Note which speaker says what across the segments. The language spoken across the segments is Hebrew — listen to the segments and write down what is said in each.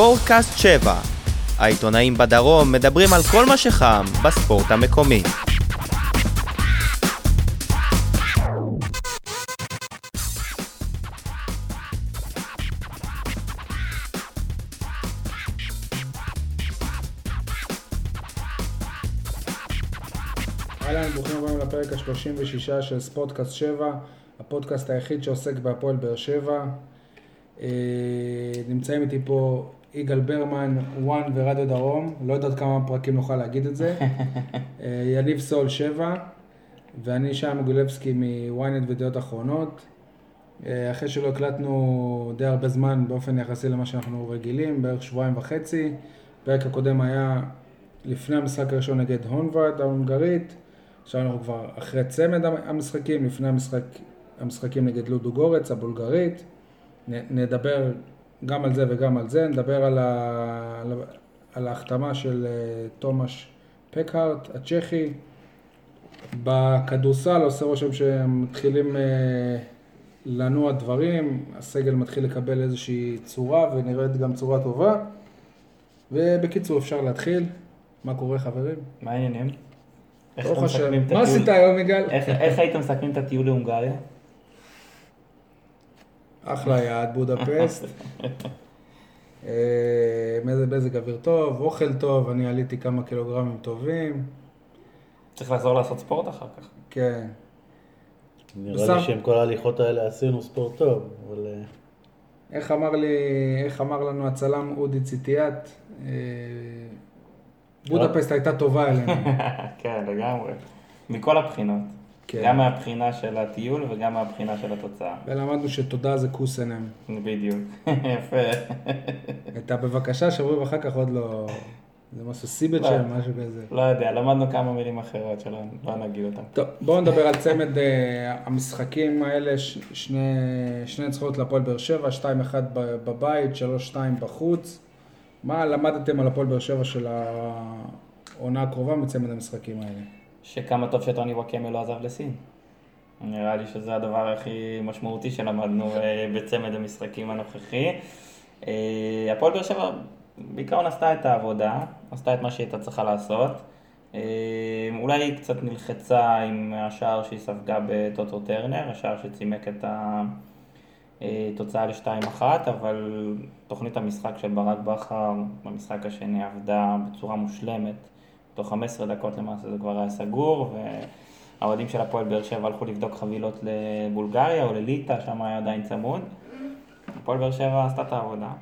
Speaker 1: ספורטקאסט 7. העיתונאים בדרום מדברים על כל מה שחם בספורט המקומי.
Speaker 2: אהלן, ברוכים הבאים לפרק ה-36 של ספורטקאסט 7, הפודקאסט היחיד שעוסק בהפועל באר שבע. אה, נמצאים איתי פה יגאל ברמן, וואן ורדיו דרום, לא יודעת כמה פרקים נוכל להגיד את זה. אה, יניב סול 7, ואני שם גולבסקי מוויינט ודעות אחרונות. אה, אחרי שלא הקלטנו די הרבה זמן באופן יחסי למה שאנחנו רגילים, בערך שבועיים וחצי. הפרק הקודם היה לפני המשחק הראשון נגד הונברד ההונגרית. עכשיו אנחנו כבר אחרי צמד המשחקים, לפני המשחק, המשחקים נגד לודו גורץ הבולגרית. נ, נדבר גם על זה וגם על זה, נדבר על, ה, על, ההחתמה של אה, תומש פקהארט הצ'כי. בכדורסל עושה רושם שמתחילים אה, לנוע דברים, הסגל מתחיל לקבל איזושהי צורה ונראית גם צורה טובה. ובקיצור אפשר להתחיל. מה קורה חברים?
Speaker 3: מה העניינים? איך אתם. מסכמים את
Speaker 2: מה
Speaker 3: הטיול?
Speaker 2: עשית היום יגאל?
Speaker 3: איך- איך הייתם מסכמים את הטיול להונגריה?
Speaker 2: אחלה יעד, בודפסט. אה, מזג אוויר טוב, אוכל טוב, אני עליתי כמה קילוגרמים טובים.
Speaker 3: צריך לחזור לעשות ספורט אחר כך.
Speaker 2: כן.
Speaker 4: נראה
Speaker 2: בסך-
Speaker 4: לי שעם כל ההליכות האלה עשינו ספורט טוב, אבל אה,
Speaker 2: איך אמר לי, איך אמר לנו הצלם אודי ציטיאט? אה, בודפסט הייתה טובה אלינו.
Speaker 3: כן, לגמרי. מכל הבחינות.
Speaker 2: כן.
Speaker 3: גם מהבחינה של הטיול וגם מהבחינה של התוצאה.
Speaker 2: ולמדנו שתודה זה כוס עיניים.
Speaker 3: בדיוק. יפה.
Speaker 2: את הבבקשה שבוע ואחר כך עוד לא... זה משהו סיבט
Speaker 3: לא.
Speaker 2: שם, משהו כזה.
Speaker 3: לא יודע, למדנו כמה מילים אחרות שלא לא נגיד אותן.
Speaker 2: טוב, בואו נדבר על צמד אה, המשחקים האלה, ש- שני, שני ניצחונות להפועל באר שבע, 2-1 ב- בבית, 3-2 בחוץ. מה למדתם על הפועל באר שבע של העונה הקרובה מצמד המשחקים האלה?
Speaker 3: שכמה טוב שטוני וואקמה לא עזב לסין. נראה לי שזה הדבר הכי משמעותי שלמדנו אה, בצמד המשחקים הנוכחי. אה, הפועל באר שבע בעיקרון עשתה את העבודה, עשתה את מה שהיא הייתה צריכה לעשות. אה, אולי היא קצת נלחצה עם השער שהיא ספגה בטוטו טרנר, השער שצימק את התוצאה ל-2-1, אבל תוכנית המשחק של ברק בכר במשחק השני עבדה בצורה מושלמת. תוך 15 דקות למעשה זה כבר היה סגור, והאוהדים של הפועל באר שבע הלכו לבדוק חבילות לבולגריה או לליטא, שם היה עדיין צמוד. הפועל באר שבע עשתה את העבודה.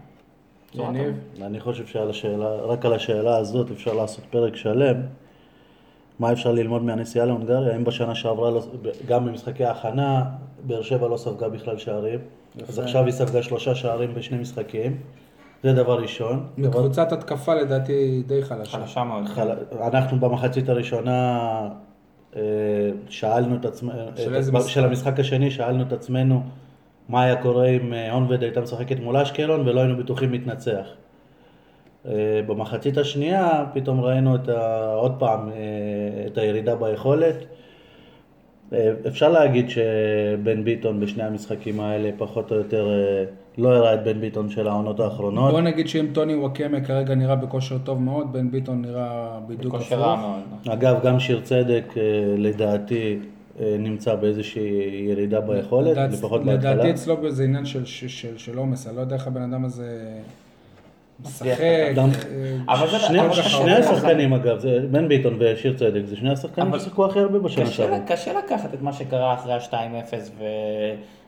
Speaker 2: יניב?
Speaker 4: אני חושב שעל השאלה, רק על השאלה הזאת אפשר לעשות פרק שלם. מה אפשר ללמוד מהנסיעה להונגריה? אם בשנה שעברה, לא, גם במשחקי ההכנה, באר שבע לא ספגה בכלל שערים. אז. עכשיו היא ספגה שלושה שערים בשני משחקים. זה דבר ראשון. דבר-
Speaker 2: מקבוצת התקפה לדעתי די חלשה.
Speaker 3: חלשה מאוד.
Speaker 4: חל- אנחנו במחצית הראשונה אה, שאלנו את עצמנו,
Speaker 2: של איזה
Speaker 4: של,
Speaker 2: משחק?
Speaker 4: של המשחק השני, שאלנו את עצמנו מה היה קורה אם אה, אונבד הייתה משחקת מול אשקלון ולא היינו בטוחים. אה, במחצית השנייה פתאום ראינו את ה, עוד פעם אה, את הירידה ביכולת. אה, אפשר להגיד שבן ביטון בשני המשחקים האלה פחות או יותר אה, לא הראה את בן ביטון של העונות האחרונות.
Speaker 2: בוא נגיד שאם טוני וואקמה כרגע נראה בכושר טוב מאוד, בן ביטון נראה בדיוק
Speaker 3: כושר רע
Speaker 2: הפוך.
Speaker 3: מאוד.
Speaker 4: אגב, גם שיר צדק, אה, לדעתי, אה, נמצא באיזושהי ירידה ביכולת,
Speaker 2: לדעת-
Speaker 4: לפחות
Speaker 2: לדעתי
Speaker 4: בהתחלה.
Speaker 2: אצלו זה עניין של- של- של של עומס, אני לא יודע איך הבן אדם הזה משחק.
Speaker 4: גם-
Speaker 2: אה,
Speaker 3: אבל זה-
Speaker 4: שני- השחקנים, אגב, זה בן ביטון ושיר צדק, זה שני השחקנים ששיחקו הכי הרבה בשנה שעברה.
Speaker 3: קשה לקחת את מה שקרה אחרי ה-2-0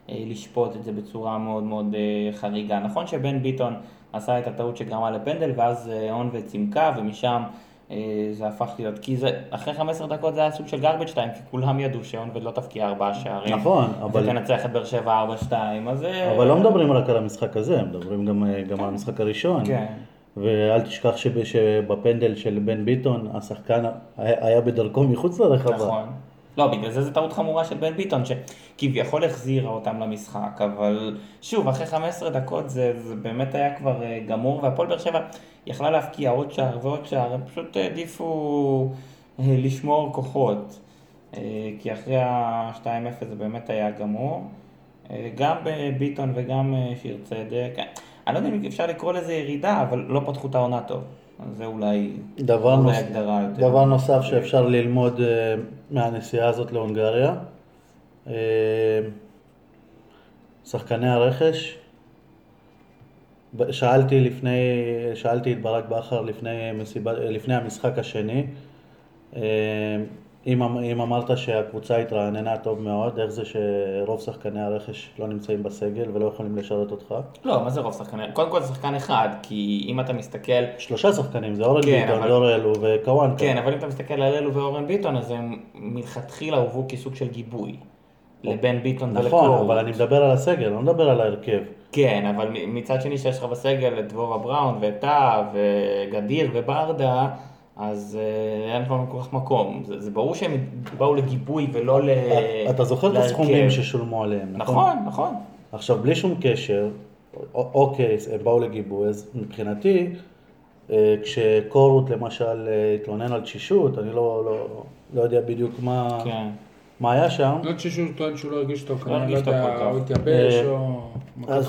Speaker 3: ולשפוט את זה בצורה מאוד מאוד אה, חריגה. נכון שבן ביטון עשה את הטעות שגרמה לפנדל, ואז אה, און וצימקה, ומשם אה, זה הפך להיות, כי זה, אחרי 15 דקות זה היה סוג של garbage time, כי כולם ידעו שאונבד לא תבקיע ארבעה שערים.
Speaker 4: נכון, אבל-
Speaker 3: ותנצח את באר שבע 4-2, אז... אה,
Speaker 4: אבל לא מדברים רק על המשחק הזה, מדברים גם אה, גם על המשחק הראשון.
Speaker 3: כן.
Speaker 4: ואל תשכח שב- שבפנדל של בן ביטון, השחקן היה בדרכו מחוץ לרחבה.
Speaker 3: נכון. לא, בגלל זה זו טעות חמורה של בן ביטון, שכביכול החזירה אותם למשחק, אבל שוב, אחרי 15 דקות זה, זה באמת היה כבר אה, גמור, והפועל באר שבע יכלה להבקיע עוד שער ועוד שער, הם פשוט העדיפו אה, לשמור כוחות, אה, כי אחרי ה-2-0 זה באמת היה גמור. גם בביטון וגם שיר צדק. אני לא יודע אם אפשר לקרוא לזה ירידה, אבל לא פתחו את העונה טוב. אז זה אולי,
Speaker 4: דבר,
Speaker 3: אולי
Speaker 4: נוס...
Speaker 3: הגדרה יותר.
Speaker 4: דבר נוסף שאפשר ללמוד אה, מהנסיעה הזאת להונגריה, אה, שחקני הרכש, שאלתי לפני, שאלתי את ברק בכר לפני, מסיבה, לפני המשחק השני, אה, אם, אמ- אם אמרת שהקבוצה התרעננה טוב מאוד, איך זה שרוב שחקני הרכש לא נמצאים בסגל ולא יכולים לשרת אותך?
Speaker 3: לא, מה זה רוב שחקני? קודם כל זה שחקן אחד, כי אם אתה מסתכל...
Speaker 4: שלושה שחקנים, זה אורן
Speaker 3: כן,
Speaker 4: ביטון,
Speaker 3: אבל-
Speaker 4: דור אלו וקוואנקה.
Speaker 3: כן, אבל אם אתה מסתכל על אלו ואורן ביטון, אז הם מלכתחילה הובאו כסוג של גיבוי. לבן ביטון ולקורות.
Speaker 4: נכון, אבל אני מדבר על הסגל, אני לא מדבר על ההרכב.
Speaker 3: כן, אבל מצד שני שיש לך בסגל את דבורה בראון ואת טאה וגדיר וברדה, אז אה, אין לנו כל כך מקום. זה, זה ברור שהם באו לגיבוי ולא ל...
Speaker 4: אתה זוכר את. הסכומים ששולמו עליהם, נכון?
Speaker 3: נכון, נכון.
Speaker 4: עכשיו, בלי שום קשר, אוקיי, הם באו לגיבוי, אז מבחינתי, אה, כשקורות למשל אה, התלונן על תשישות, אני לא, לא, לא יודע בדיוק מה,
Speaker 3: כן.
Speaker 4: מה היה שם.
Speaker 2: לא שמישהו טוען שהוא לא הרגיש טוב, כנראה, לא
Speaker 3: הרגיש טוב
Speaker 2: יודע. הוא התייבש
Speaker 4: אה,
Speaker 2: או...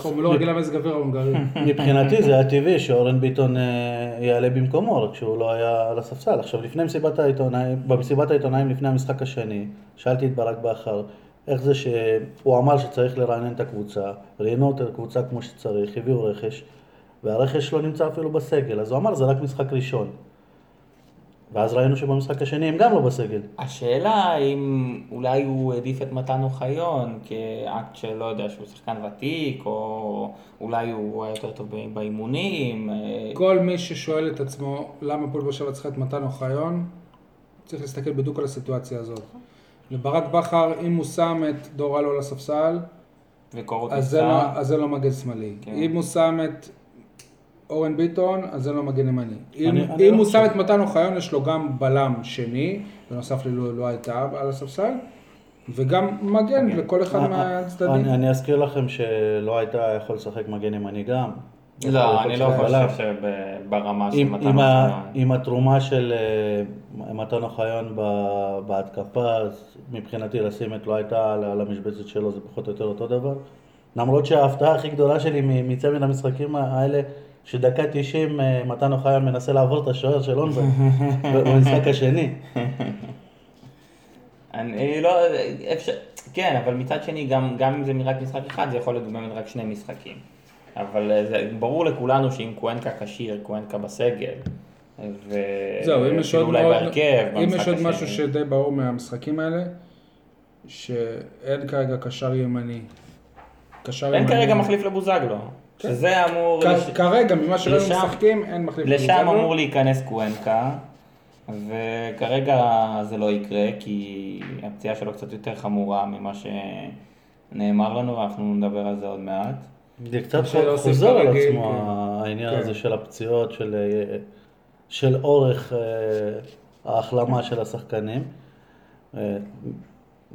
Speaker 2: הוא לא רגיל למזג אוויר ההונגרי.
Speaker 4: מבחינתי זה היה טבעי שאורן ביטון אה, יעלה במקומו, רק שהוא לא היה על הספסל. עכשיו, לפני מסיבת העיתונאים, במסיבת העיתונאים לפני המשחק השני, שאלתי את ברק בכר, איך זה שהוא אמר שצריך לרענן את הקבוצה, ראיינו את הקבוצה כמו שצריך, הביאו רכש, והרכש לא נמצא אפילו בסגל, אז הוא אמר זה רק משחק ראשון. ואז ראינו שבמשחק השני הם גם לא בסגל.
Speaker 3: השאלה אם אולי הוא העדיף את מתן אוחיון כאקט שלא יודע שהוא שחקן ותיק, או אולי הוא היה יותר טוב באימונים. אה,
Speaker 2: כל מי ששואל את עצמו למה הפועל באר שבע צריכה את מתן אוחיון, צריך להסתכל בדיוק על הסיטואציה הזאת. לברק בכר, אם הוא שם את דור אלו על הספסל,
Speaker 3: וקורות
Speaker 2: אז זה, לא. אז זה לא מגן שמאלי.
Speaker 3: כן.
Speaker 2: אם הוא שם את אורן ביטון, אז זה לא מגן ימני. אם,
Speaker 4: אני- אני
Speaker 2: אם
Speaker 4: לא
Speaker 2: הוא. שם את מתן אוחיון, יש לו גם בלם שני, בנוסף ללא הייתה על הספסל, וגם מגן לכל אחד
Speaker 4: אה,
Speaker 2: מהצדדים.
Speaker 4: אני, אני אזכיר לכם שלא הייתה יכול לשחק מגן ימני גם.
Speaker 3: לא, אני לא. חושב שברמה של מתן אוחיון.
Speaker 4: עם התרומה של אה, מתן אוחיון בהתקפה, אז מבחינתי לשים את לא הייתה על, המשבצת שלו זה פחות או יותר אותו דבר. למרות שההפתעה הכי גדולה שלי מצמד המשחקים האלה, שדקה 90 אה, מתן אוחיון מנסה לעבור את השוער של אונברג במשחק השני.
Speaker 3: אני לא, אפשר, כן, אבל מצד שני, גם, גם אם זה רק משחק אחד, זה יכול להיות באמת רק שני משחקים. אבל אה, זה ברור לכולנו שאם קוונקה כשיר, קוונקה בסגל, ו...
Speaker 2: זהו, אם יש עוד
Speaker 3: אולי
Speaker 2: מאוד-
Speaker 3: בהרכב,
Speaker 2: אם יש עוד. משהו שדי ברור מהמשחקים האלה, שאין כרגע קשר ימני. קשר
Speaker 3: אין כרגע מחליף לבוזגלו, שזה אמור...
Speaker 2: כ-
Speaker 3: לש-
Speaker 2: כרגע, ממה שראינו
Speaker 3: לשם-
Speaker 2: משחקים, אין מחליף
Speaker 3: לשם. אמור להיכנס קוונקה, וכרגע זה לא יקרה, כי הפציעה שלו קצת יותר חמורה ממה שנאמר לנו, ואנחנו נדבר על זה עוד מעט.
Speaker 4: זה קצת חוזר על עצמו
Speaker 2: כן.
Speaker 4: העניין
Speaker 2: כן.
Speaker 4: הזה של הפציעות, של, אה, של אורך אה, ההחלמה של השחקנים. אה,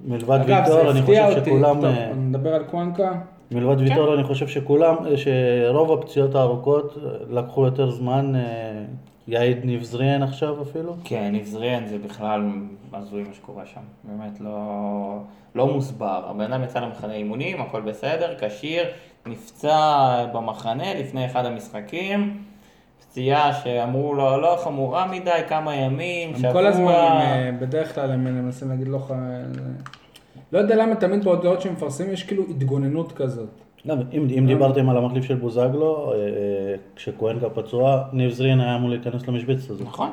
Speaker 4: מלבד
Speaker 2: אגב,
Speaker 4: ויטור,
Speaker 2: זה
Speaker 4: אני
Speaker 2: הפתיע
Speaker 4: חושב
Speaker 2: אותי,
Speaker 4: שכולם,
Speaker 2: טוב,
Speaker 4: אה,
Speaker 2: נדבר על קוונקה.
Speaker 4: מלבד ויטור, אני חושב שכולם, אה, שרוב הפציעות הארוכות אה, לקחו יותר זמן, אה, יעיד ניב זריאן עכשיו אפילו.
Speaker 3: כן, נבזריאן זה בכלל הזוי מה שקורה שם, באמת לא, לא מוסבר. הבן אדם יצא למחנה אימונים, הכל בסדר, כשיר, נפצע במחנה לפני אחד המשחקים, פציעה שאמרו לו לא חמורה מדי, כמה ימים,
Speaker 2: הם
Speaker 3: שבוע.
Speaker 2: כל הזמן, הם, בדרך כלל הם מנסים להגיד לא ח... לא יודע למה תמיד בהודעות שמפרסמים יש כאילו התגוננות כזאת.
Speaker 4: לא, אם, אם דיברתם על המחליף של בוזגלו, אה, אה, כשקוונקה פצוע, ניב זריאן היה אמור להיכנס למשבצת הזאת.
Speaker 3: נכון.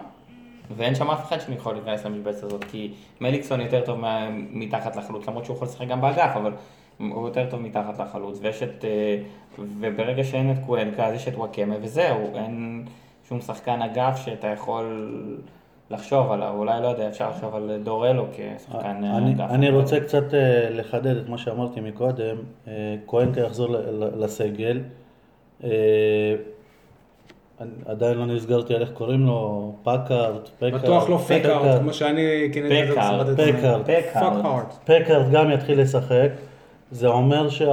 Speaker 3: ואין שם אף אחד שיכול להיכנס למשבצת הזאת, כי מליקסון יותר טוב מה- מתחת לחלוץ, למרות שהוא יכול לשחק גם באגף, אבל הוא יותר טוב מתחת לחלוץ, ויש את, אה, וברגע שאין את קוונקה, אז יש את וואקמה, וזהו, אין שום שחקן אגף שאתה יכול לחשוב עליו, אולי לא יודע, אפשר לחשוב על דורלו כשחקן אה,
Speaker 4: אני,
Speaker 3: אגף.
Speaker 4: אני רוצה קצת אה, לחדד את מה שאמרתי מקודם, אה, קוונקה יחזור ל- ל- לסגל, אה, עדיין לא נסגרתי על איך קוראים לו, פקארט, פקארט,
Speaker 2: בטוח לא פקארט, כמו שאני זה
Speaker 3: פקארט.
Speaker 4: פקארט.
Speaker 3: פקארט.
Speaker 4: גם יתחיל לשחק, זה אומר שגם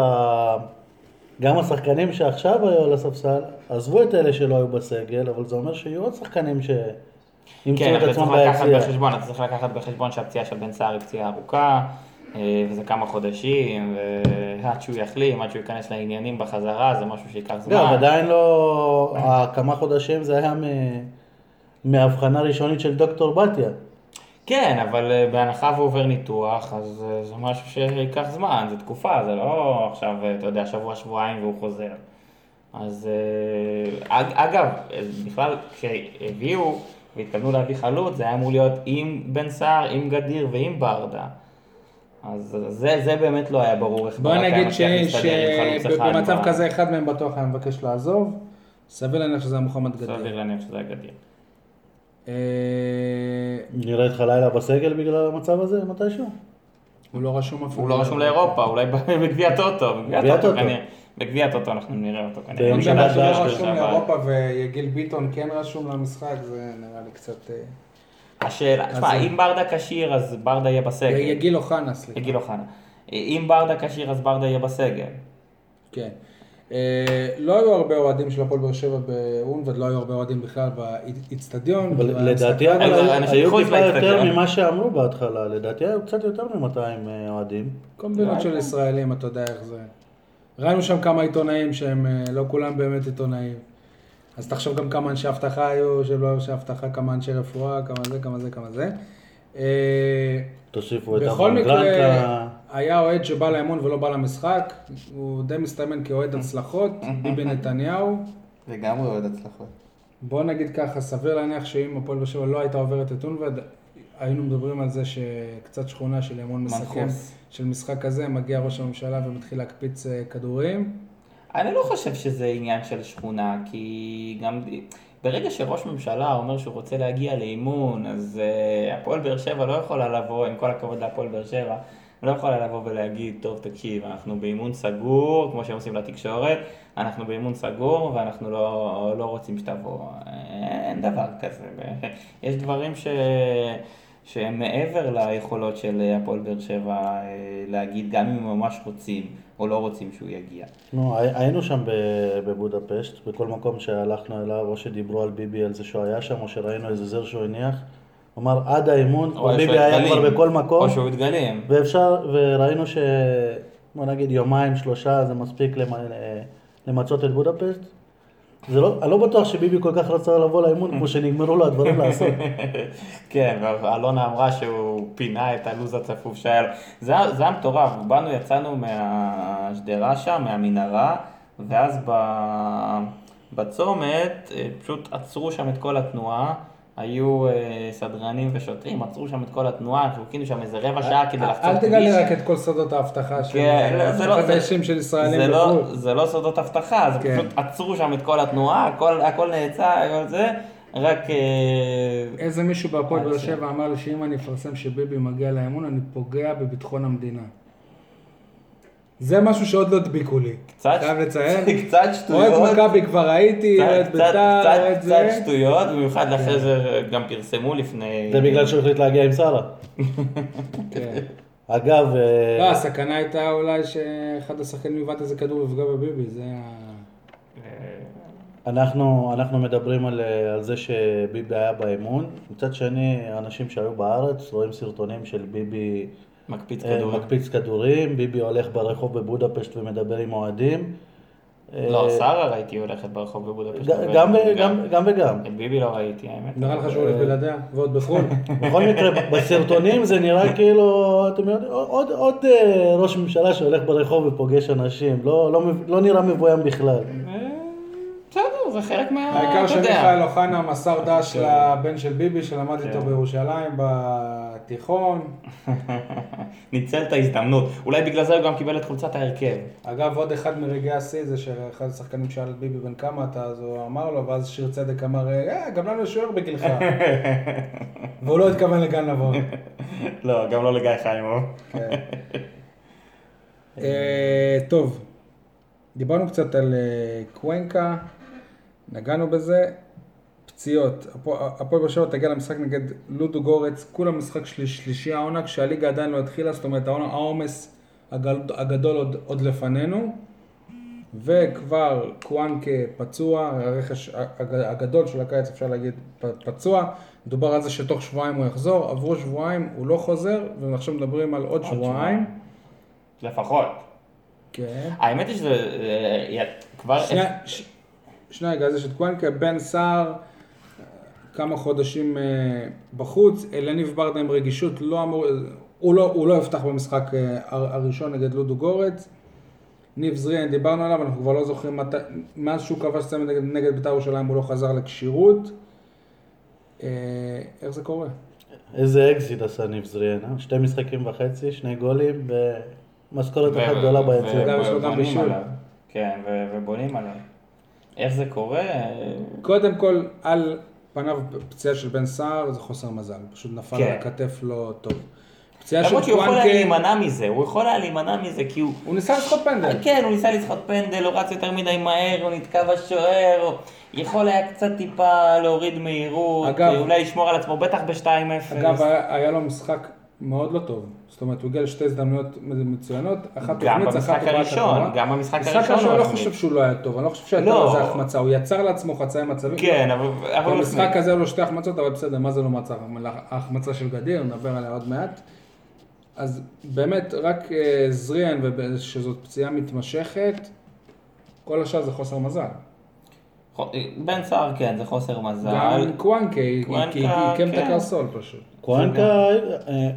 Speaker 4: השחקנים שעכשיו היו על הספסל, עזבו את אלה שלא היו בסגל, אבל זה אומר שיהיו עוד שחקנים שימצאו
Speaker 3: כן, אבל צריך לקחת. בחשבון, אתה צריך לקחת בחשבון שהפציעה של בן סער היא פציעה ארוכה, אה, וזה כמה חודשים, ועד שהוא יחלים, עד שהוא ייכנס לעניינים בחזרה, זה משהו שייקח זמן.
Speaker 4: גם עדיין לא, הכמה חודשים זה היה מהבחנה ראשונית של דוקטור בתיה.
Speaker 3: כן, אבל אה, בהנחה והוא עובר ניתוח, אז אה, זה משהו שייקח זמן, זה תקופה, זה לא עכשיו, אתה יודע, שבוע, שבועיים והוא חוזר. אז אג- אגב, בכלל, כשהביאו והתכוונו להביא חלוץ, זה היה אמור להיות עם בן סער, עם גדיר ועם ברדה. אז זה, זה באמת לא היה ברור איך
Speaker 2: בוא
Speaker 3: ברק היה
Speaker 2: נגיד
Speaker 3: מצליח להסתדר עם חלוץ אחד.
Speaker 2: שבמצב
Speaker 3: ב-
Speaker 2: כזה אחד מהם בטוח היה מבקש לעזוב. סביר להניח שזה היה מוחמד גדיר.
Speaker 3: סביר להניח שזה היה גדיר.
Speaker 2: אה,
Speaker 4: נראה אותך לילה בסגל בגלל המצב הזה מתישהו?
Speaker 2: הוא לא רשום אפילו.
Speaker 3: הוא לא רשום לאירופה, אולי בגביע טוטו, בגביע טוטו
Speaker 4: טוטו.
Speaker 3: כנראה. בגביע טוטו אנחנו נראה אותו כנראה.
Speaker 4: ביום שבת.
Speaker 2: לא רשום לאירופה ויגיל ביטון כן רשום למשחק, זה נראה לי קצת... אה,
Speaker 3: השאלה, תשמע, אם ברדה כשיר אז ברדה יהיה בסגל.
Speaker 2: יגיל אוחנה, סליחה.
Speaker 3: יגיל אוחנה. אם ברדה כשיר אז ברדה יהיה בסגל.
Speaker 2: כן. אה, לא היו הרבה אוהדים של הפועל באר שבע באונבד, לא היו הרבה אוהדים בכלל באיצטדיון.
Speaker 4: אבל
Speaker 2: כאילו,
Speaker 4: לדעתי היו- טיפה יותר. ממה שאמרו בהתחלה, לדעתי היו קצת יותר מ-200 אוהדים.
Speaker 2: קומבינות של ישראלים, אתה יודע איך זה. ראינו שם כמה עיתונאים שהם אה, לא כולם באמת עיתונאים. אז תחשוב גם כמה אנשי אבטחה היו, שלא אנשי אבטחה, כמה אנשי רפואה, כמה זה, כמה זה, כמה זה. אה,
Speaker 4: תוסיפו את
Speaker 2: בכל מקרה. היה אוהד שבא לאמון ולא בא למשחק, הוא די מסתמן כאוהד הצלחות, ביבי נתניהו.
Speaker 3: לגמרי אוהד הצלחות.
Speaker 2: בוא נגיד ככה, סביר להניח שאם הפועל באר שבע לא הייתה עוברת את אונבד, היינו מדברים על זה שקצת שכונה של אמון מסכם. של משחק כזה, מגיע ראש הממשלה ומתחיל להקפיץ אה, כדורים.
Speaker 3: אני לא חושב שזה עניין של שכונה, כי גם ברגע שראש ממשלה אומר שהוא רוצה להגיע לאימון, אז uh, הפועל באר שבע לא יכולה לבוא, עם כל הכבוד להפועל באר שבע, לא יכולה לבוא ולהגיד, טוב תקשיב, אנחנו באימון סגור, כמו שהם עושים לתקשורת, אנחנו באימון סגור ואנחנו לא, לא רוצים שתבוא. אין דבר כזה. יש דברים ש... שהם מעבר ליכולות של הפועל באר שבע אה, להגיד, גם אם הם ממש רוצים או לא רוצים שהוא יגיע.
Speaker 4: נו, הי- היינו שם בבודפשט, בכל מקום שהלכנו אליו, או שדיברו על ביבי על זה שהוא היה שם, או שראינו איזה זר שהוא הניח. אמר, עד האימון, ביבי היה. כבר בכל מקום,
Speaker 3: או שהוא התגלים.
Speaker 4: ואפשר, וראינו ש... בוא נגיד יומיים, שלושה, זה מספיק למ... למצות את בודפשט. זה לא, אני לא בטוח שביבי כל כך רצה לבוא לאימון כמו שנגמרו לו הדברים לעשות.
Speaker 3: כן, ואלונה אמרה שהוא פינה את הלו"ז הצפוף שהיה לו. זה זה היה מטורף, באנו, יצאנו מהשדרה שם, מהמנהרה, ואז ב... בצומת אה, פשוט עצרו שם את כל התנועה. היו אה, סדרנים ושוטרים, עצרו שם את כל התנועה, חיכינו שם איזה רבע שעה כדי לחצות
Speaker 2: אל
Speaker 3: כביש.
Speaker 2: תגלה רק את כל סודות האבטחה של
Speaker 3: כן, לא, לא-
Speaker 2: האישים של ישראלים
Speaker 3: לא,
Speaker 2: בחו"ל.
Speaker 3: זה לא סודות אבטחה, זה
Speaker 2: כן.
Speaker 3: פשוט עצרו שם את כל התנועה, הכל, נעצר, הכל זה, רק... אה,
Speaker 2: איזה מישהו בהפועל באר
Speaker 3: עד ש-
Speaker 2: שבע אמר לי שאם אני אפרסם שביבי מגיע לאמון, אני פוגע בביטחון המדינה. זה משהו שעוד לא הדביקו לי.
Speaker 3: קצת,
Speaker 2: חייב לציין.
Speaker 3: קצת שטויות,
Speaker 2: אוהד מכבי כבר הייתי,
Speaker 3: קצת-
Speaker 2: אוהד
Speaker 3: קצת-
Speaker 2: בית"ר,
Speaker 3: קצת-
Speaker 2: אוהד
Speaker 3: קצת
Speaker 2: זה.
Speaker 3: שטויות, במיוחד אחרי זה גם פרסמו לפני...
Speaker 4: זה בגלל שהוא החליט להגיע עם שרה.
Speaker 2: כן.
Speaker 4: אגב, אה,
Speaker 2: לא, הסכנה הייתה אולי שאחד השחקנים יבעט איזה כדור ויפגע בביבי, זה ה...
Speaker 4: אנחנו, אנחנו מדברים על, אה, על זה שביבי היה באימון, מצד שני, אנשים שהיו בארץ רואים סרטונים של ביבי
Speaker 3: מקפיץ
Speaker 4: אה,
Speaker 3: כדור.
Speaker 4: מקפיץ כדורים, ביבי הולך ברחוב בבודפשט ומדבר עם אוהדים.
Speaker 3: לא,
Speaker 4: אה,
Speaker 3: שרה ראיתי הולכת ברחוב בבודפשט.
Speaker 4: גם,
Speaker 3: גם-
Speaker 4: גם, גם וגם.
Speaker 3: את ביבי לא ראיתי, האמת.
Speaker 2: נראה לך שהוא הולך בלעדיה, ועוד בחו"ל.
Speaker 4: בכל מקרה, בסרטונים זה נראה כאילו, אתם יודעים, עוד, עוד אה, ראש ממשלה שהולך ברחוב ופוגש אנשים, לא, לא, לא נראה מבוים בכלל.
Speaker 3: זה חלק מה...
Speaker 2: העיקר
Speaker 3: אתה יודע.
Speaker 2: שמיכאל אוחנה מסר דש
Speaker 3: כן.
Speaker 2: לבן של ביבי שלמד איתו
Speaker 3: כן.
Speaker 2: בירושלים בתיכון.
Speaker 3: ניצל את ההזדמנות. אולי בגלל זה הוא גם קיבל את חולצת ההרכב.
Speaker 2: אגב, עוד אחד מרגעי השיא זה שאחד השחקנים שאל את ביבי בן כמה אתה, אז הוא אמר לו, ואז שיר צדק אמר, אה, גם לנו יש שוער בגילך. והוא לא התכוון לגן לבוא.
Speaker 3: לא, גם לא לגיא חיימוב.
Speaker 2: כן. אה, טוב, דיברנו קצת על אה, קוונקה, נגענו בזה. פציעות, הפועל באר שבע תגיע למשחק נגד לודו גורץ, כולה משחק שליש, שלישי העונה, כשהליגה עדיין לא התחילה, זאת אומרת העומס הגדול עוד, עוד לפנינו. וכבר קוואנקה פצוע, הרכש הג- הגדול של הקיץ אפשר להגיד פצוע, מדובר על זה שתוך שבועיים הוא יחזור, עברו שבועיים, הוא לא חוזר, ועכשיו מדברים על עוד שבועיים.
Speaker 3: שבועיים. לפחות.
Speaker 2: כן.
Speaker 3: האמת היא שזה אה, כבר...
Speaker 2: שנייה, ש- שנייה רגע, אז יש את קוואנקה, בן סער, כמה חודשים אה, בחוץ, אלניב ברדה עם רגישות, לא אמור, הוא לא, הוא לא יפתח במשחק אה, הר- הראשון נגד לודו גורץ. ניב זריאן, דיברנו עליו, אנחנו כבר לא זוכרים מתי, מאז שהוא כבש צמד נגד, נגד בית"ר ירושלים הוא לא חזר לכשירות. אה, איך זה קורה?
Speaker 4: איזה אקזיט עשה ניב זריאן, אה? שתי משחקים וחצי, שני גולים ומשכורת אחת גדולה.
Speaker 3: עליו. כן, ובונים עליו. איך זה קורה?
Speaker 2: קודם כל, על פניו פציעה של בן סער זה חוסר מזל, פשוט נפל
Speaker 3: כן.
Speaker 2: על הכתף לא טוב. פציעה של
Speaker 3: למרות שהוא יכול היה להימנע מזה, הוא יכול היה להימנע מזה כי הוא...
Speaker 2: הוא ניסה לסחוט פנדל.
Speaker 3: כן, הוא ניסה לסחוט פנדל, הוא רץ יותר מדי מהר, הוא נתקע בשוער, הוא יכול היה קצת טיפה להוריד מהירות,
Speaker 2: אגב-
Speaker 3: אולי לשמור על עצמו, בטח ב-2-0.
Speaker 2: אגב, היה לו משחק מאוד לא טוב. זאת אומרת, הוא הגיע לשתי הזדמנויות מצוינות, אחת
Speaker 3: גם
Speaker 2: תוכנית,
Speaker 3: במשחק
Speaker 2: אחת טובה
Speaker 3: הראשון. גם במשחק
Speaker 2: משחק
Speaker 3: הראשון
Speaker 2: הראשון
Speaker 3: הוא
Speaker 2: לא. חושב שהוא לא היה טוב, אני לא חושב שהייתה
Speaker 3: לא.
Speaker 2: לו איזה החמצה, הוא יצר לעצמו חצאי מצבים.
Speaker 3: כן, אבל...
Speaker 2: במשחק. הזה היו לו שתי החמצות, אבל בסדר, מה זה לא מצא? ההחמצה של גדיר, נדבר עליה עוד מעט. אז באמת, רק אה, זריאן, שזאת פציעה מתמשכת, כל השאר זה חוסר מזל.
Speaker 3: בן סער כן, זה חוסר מזל.
Speaker 2: גם קוואנקה, כי עיקם את
Speaker 3: כן.
Speaker 2: הקרסול פשוט.
Speaker 4: קוואנקה, אה,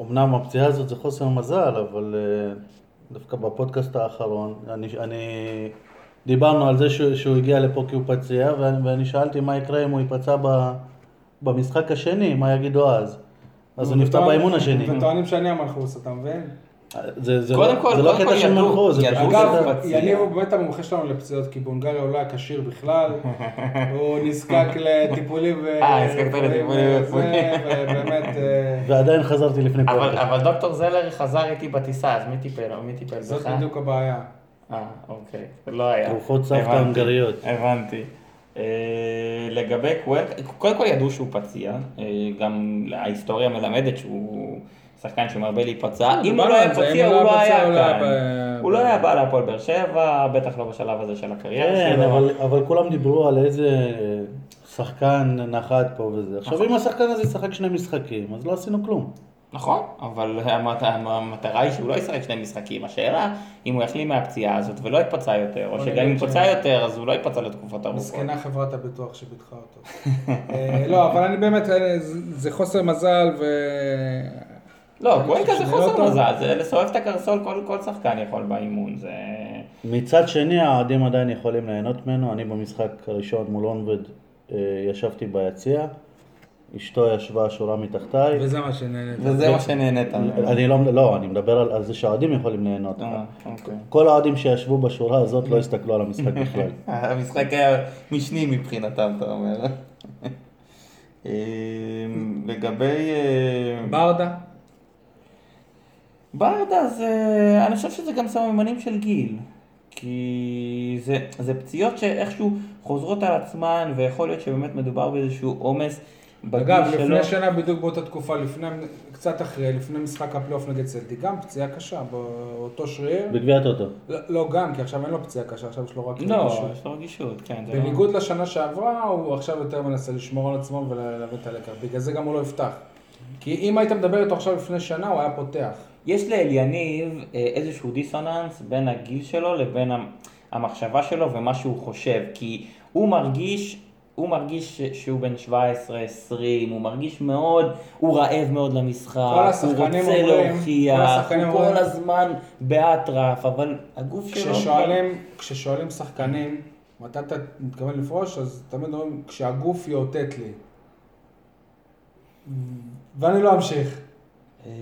Speaker 4: אמנם הפציעה הזאת זה חוסר מזל, אבל אה, דווקא בפודקאסט האחרון, אני, אני דיברנו על זה שהוא, שהוא הגיע לפה כי הוא פציע, ואני, ואני שאלתי מה יקרה אם הוא ייפצע ב, במשחק השני, מה יגידו אז. אז הוא נפצע באימון השני.
Speaker 2: וטוענים שאני המנחוס, אתה מבין?
Speaker 4: זה, זה,
Speaker 3: קודם
Speaker 4: לא,
Speaker 3: כל-
Speaker 4: זה לא קטע של מנחוס, זה פשוט...
Speaker 2: אגב,
Speaker 3: שהוא פציע.
Speaker 2: יניב הוא באמת המומחה שלנו לפציעות, כי בהונגריה הוא לא היה כשיר בכלל, הוא נזקק לטיפולים.
Speaker 3: אה, נזקקת לטיפולים.
Speaker 2: ובאמת... אה,
Speaker 4: ועדיין חזרתי לפני
Speaker 3: אבל,
Speaker 4: פודקאסט.
Speaker 3: אבל דוקטור זלר חזר איתי בטיסה, אז מי טיפל? מי טיפל
Speaker 2: זאת
Speaker 3: בך?
Speaker 2: בדיוק הבעיה.
Speaker 3: אה, אוקיי, לא היה.
Speaker 4: תרופות סבתא הונגריות.
Speaker 3: הבנתי. אה, לגבי קוונק, קודם כל ידעו שהוא פציע, אה, גם ההיסטוריה מלמדת שהוא שחקן שמרבה להיפצע, אם הוא
Speaker 2: דיברנו
Speaker 3: לא היה
Speaker 2: אם
Speaker 3: פציע
Speaker 2: הוא לא
Speaker 3: לא
Speaker 2: היה פציע, הוא לא היה
Speaker 3: כאן. הוא לא היה בא להפועל באר שבע, בטח לא בשלב הזה של הקריירה
Speaker 4: כן,
Speaker 3: שלו.
Speaker 4: אבל, אבל כולם דיברו על איזה שחקן נחת פה וזה. עכשיו, אם השחקן הזה ישחק שני משחקים, אז לא עשינו כלום.
Speaker 3: נכון, אבל המטרה היא שהוא לא ישחק שני משחקים. השאלה, אם הוא יחלים מהפציעה הזאת ולא ייפצע יותר, או שגם אם הוא
Speaker 2: ש-
Speaker 3: יפצע יותר, אז הוא לא ייפצע לתקופות ארוכות.
Speaker 2: מסכנה חברת הביטוח שביטחה אותו. אה, לא, אבל אני באמת, אה, זה- זה חוסר מזל ו...
Speaker 3: לא,
Speaker 2: חושב
Speaker 3: זה חוסר
Speaker 2: לא טוב.
Speaker 3: מזל, זה לסובב את הקרסול, כל, כל שחקן יכול באימון, זה...
Speaker 4: מצד שני, האוהדים עדיין יכולים ליהנות ממנו. אני במשחק הראשון מול אונבד אה, ישבתי ביציע, אשתו ישבה שורה מתחתיי.
Speaker 2: וזה מה שנהנית.
Speaker 3: וזה מה שנהנית.
Speaker 4: אני לא, לא, אני מדבר על, על זה שהאוהדים יכולים ליהנות.
Speaker 3: אה, אוקיי.
Speaker 4: כל האוהדים שישבו בשורה הזאת לא הסתכלו על המשחק בכלל.
Speaker 3: המשחק היה משני מבחינתם, אתה אומר. אה, לגבי...
Speaker 2: ברדה?
Speaker 3: ברדה זה, אני חושב שזה גם סממנים של גיל. כי זה, זה פציעות שאיכשהו חוזרות על עצמן, ויכול להיות שבאמת מדובר באיזשהו עומס בגיל
Speaker 2: אגב,
Speaker 3: שלו.
Speaker 2: לפני שנה, בדיוק באותה תקופה, לפני, קצת אחרי, לפני משחק הפלייאוף נגד סלטי, גם פציעה קשה באותו שריר.
Speaker 4: בגביע הטוטו.
Speaker 2: לא, לא, גם, כי עכשיו אין לו פציעה קשה, עכשיו יש לו רק
Speaker 3: לא,
Speaker 2: רגישות.
Speaker 3: יש לו רגישות, כן. זה לא-
Speaker 2: בניגוד לשנה שעברה, הוא עכשיו יותר מנסה לשמור על עצמו ולהביא את הלקח. בגלל זה גם הוא לא יפתח. כי אם היית מדבר איתו עכשיו לפני שנה, הוא היה פותח.
Speaker 3: יש לאליניב אה, איזשהו דיסוננס בין הגיל שלו לבין המ- המחשבה שלו ומה שהוא חושב, כי הוא מרגיש, הוא מרגיש שהוא בן 17-20, הוא מרגיש מאוד, הוא רעב מאוד למשחק, הוא רוצה להוכיח, הוא כל הזמן באטרף, אבל הגוף שלו...
Speaker 2: כששואלים, כששואלים שחקנים, מתי אתה מתכוון לפרוש, אז תמיד אומרים, כשהגוף יאותת לי. ואני לא אמשיך.
Speaker 3: אה,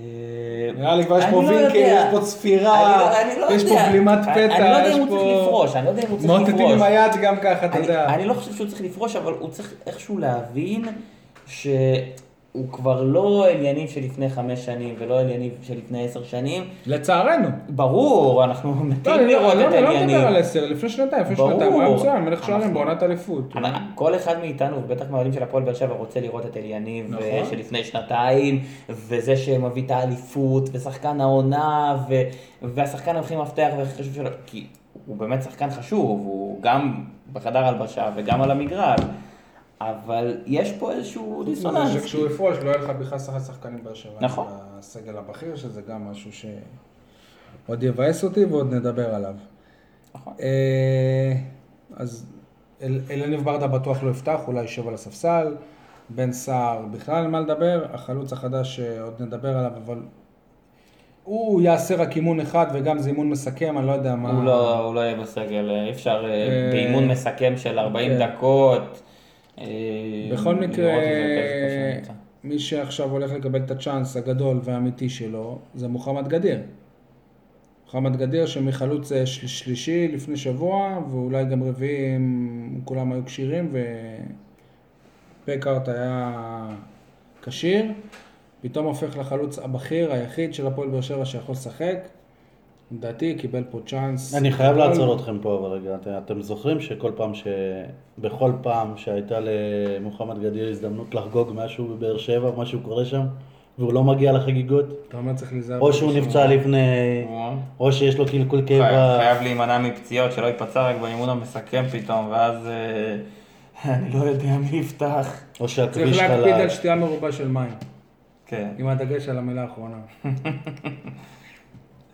Speaker 2: נראה לי כבר יש פה
Speaker 3: לא
Speaker 2: וינקל. יש פה צפירה,
Speaker 3: לא- לא
Speaker 2: יש פה. בלימת
Speaker 3: אני-
Speaker 2: פתע,
Speaker 3: אני לא יודע
Speaker 2: יש
Speaker 3: אם הוא
Speaker 2: פה...
Speaker 3: צריך לפרוש, אני לא יודע אם הוא צריך לפרוש.
Speaker 2: מאותתים עם היד גם ככה, אתה יודע.
Speaker 3: אני לא חושב שהוא צריך לפרוש, אבל הוא צריך איכשהו להבין שהוא כבר לא עניינים של לפני חמש שנים ולא עניינים של לפני עשר שנים.
Speaker 2: לצערנו.
Speaker 3: ברור, אנחנו
Speaker 2: לא,
Speaker 3: מתים
Speaker 2: אני לא-
Speaker 3: לראות
Speaker 2: אני
Speaker 3: את
Speaker 2: לא- לא מדבר
Speaker 3: העניינים.
Speaker 2: על עשר, לפני שנתיים, לפני. שנתיים, הוא היה מצוין, מלך שערים בעונת אליפות.
Speaker 3: כל אחד מאיתנו, ובטח מהאוהדים של הפועל באר שבע, רוצה לראות את אליניב
Speaker 2: נכון.
Speaker 3: שלפני שנתיים, וזה שמביא את האליפות, ושחקן העונה, והשחקן הכי מפתח והכי חשוב שלו, כי הוא הוא באמת שחקן חשוב, הוא גם בחדר הלבשה וגם על המגרש, אבל יש פה איזשהו דיסוננס.
Speaker 2: זה שכשהוא יפרוש לא יהיה לך בכלל שחק שחקנים באר שבע.
Speaker 3: נכון.
Speaker 2: בסגל הבכיר, שזה גם משהו שעוד יבאס אותי ועוד נדבר עליו.
Speaker 3: נכון.
Speaker 2: אה, אז אל- אלניב ברדה בטוח לא יפתח, אולי יישב על הספסל. בן סער בכלל אין מה לדבר, החלוץ החדש אה, עוד נדבר עליו, אבל הוא יעשה רק אימון אחד וגם זה אימון מסכם, אני לא יודע מה...
Speaker 3: הוא לא, הוא לא יהיה בסגל, אי אפשר אה,
Speaker 2: אה,
Speaker 3: באימון מסכם של 40
Speaker 2: כן.
Speaker 3: דקות. אה,
Speaker 2: בכל מקרה. מי שעכשיו הולך לקבל את הצ'אנס הגדול והאמיתי שלו, זה מוחמד גדיר. מוחמד גדיר שמחלוץ אה, של- שלישי לפני שבוע, ואולי גם רביעי אם כולם היו כשירים, ופקארט היה כשיר. פתאום הופך לחלוץ הבכיר היחיד של הפועל באר שבע שיכול לשחק. לדעתי קיבל פה צ'אנס.
Speaker 4: אני חייב. לעצור אתכם פה, אבל רגע, את- אתם זוכרים שכל פעם ש... בכל פעם שהייתה למוחמד גדיר הזדמנות לחגוג משהו בבאר שבע, משהו קורה שם, והוא לא מגיע לחגיגות,
Speaker 2: אתה אומר צריך להיזהר.
Speaker 4: או שהוא. נפצע לפני,
Speaker 3: הוא
Speaker 4: או שיש לו קלקול
Speaker 3: חייב-
Speaker 4: קיבה.
Speaker 3: חייב להימנע מפציעות, שלא ייפצע רק באימון המסכם פתאום, ואז אה, אני לא יודע מי יפתח.
Speaker 4: או
Speaker 2: צריך
Speaker 4: שהכביש
Speaker 2: להקפיד על
Speaker 4: חלק.
Speaker 2: שתייה מרובה של מים,
Speaker 3: כן.
Speaker 2: עם הדגש על המילה האחרונה.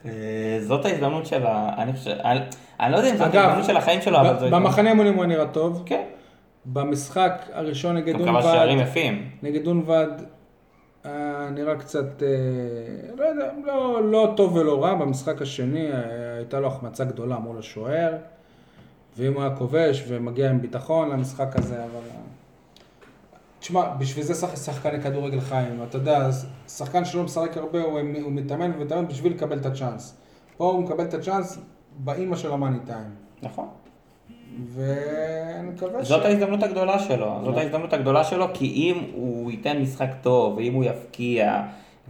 Speaker 3: אה, זאת ההזדמנות של ה... אני חושב... אני- לא יודע אם זאת ההזדמנות של החיים שלו, אבל זו הזדמנות.
Speaker 2: במחנה אימונים הוא נראה טוב.
Speaker 3: כן.
Speaker 2: במשחק הראשון נגד
Speaker 3: גם כמה שערים
Speaker 2: אונבד,
Speaker 3: יפים.
Speaker 2: נגד אונבד, אה, נראה קצת, אה, לא יודע, לא, לא טוב ולא רע. במשחק השני הייתה לו החמצה גדולה מול השוער, ואם הוא היה כובש ומגיע עם ביטחון למשחק הזה, אבל... תשמע, בשביל זה שח- שחקני כדורגל חיים, אתה יודע, שחקן שלא משחק הרבה, הוא, הוא מתאמן ומתאמן בשביל לקבל את הצ'אנס. פה הוא מקבל את הצ'אנס באימא של המאני טיים.
Speaker 3: נכון.
Speaker 2: ואני מקווה ש...
Speaker 3: זאת ההזדמנות הגדולה שלו, זאת ההזדמנות הגדולה שלו, כי אם הוא ייתן משחק טוב, ואם הוא יפקיע,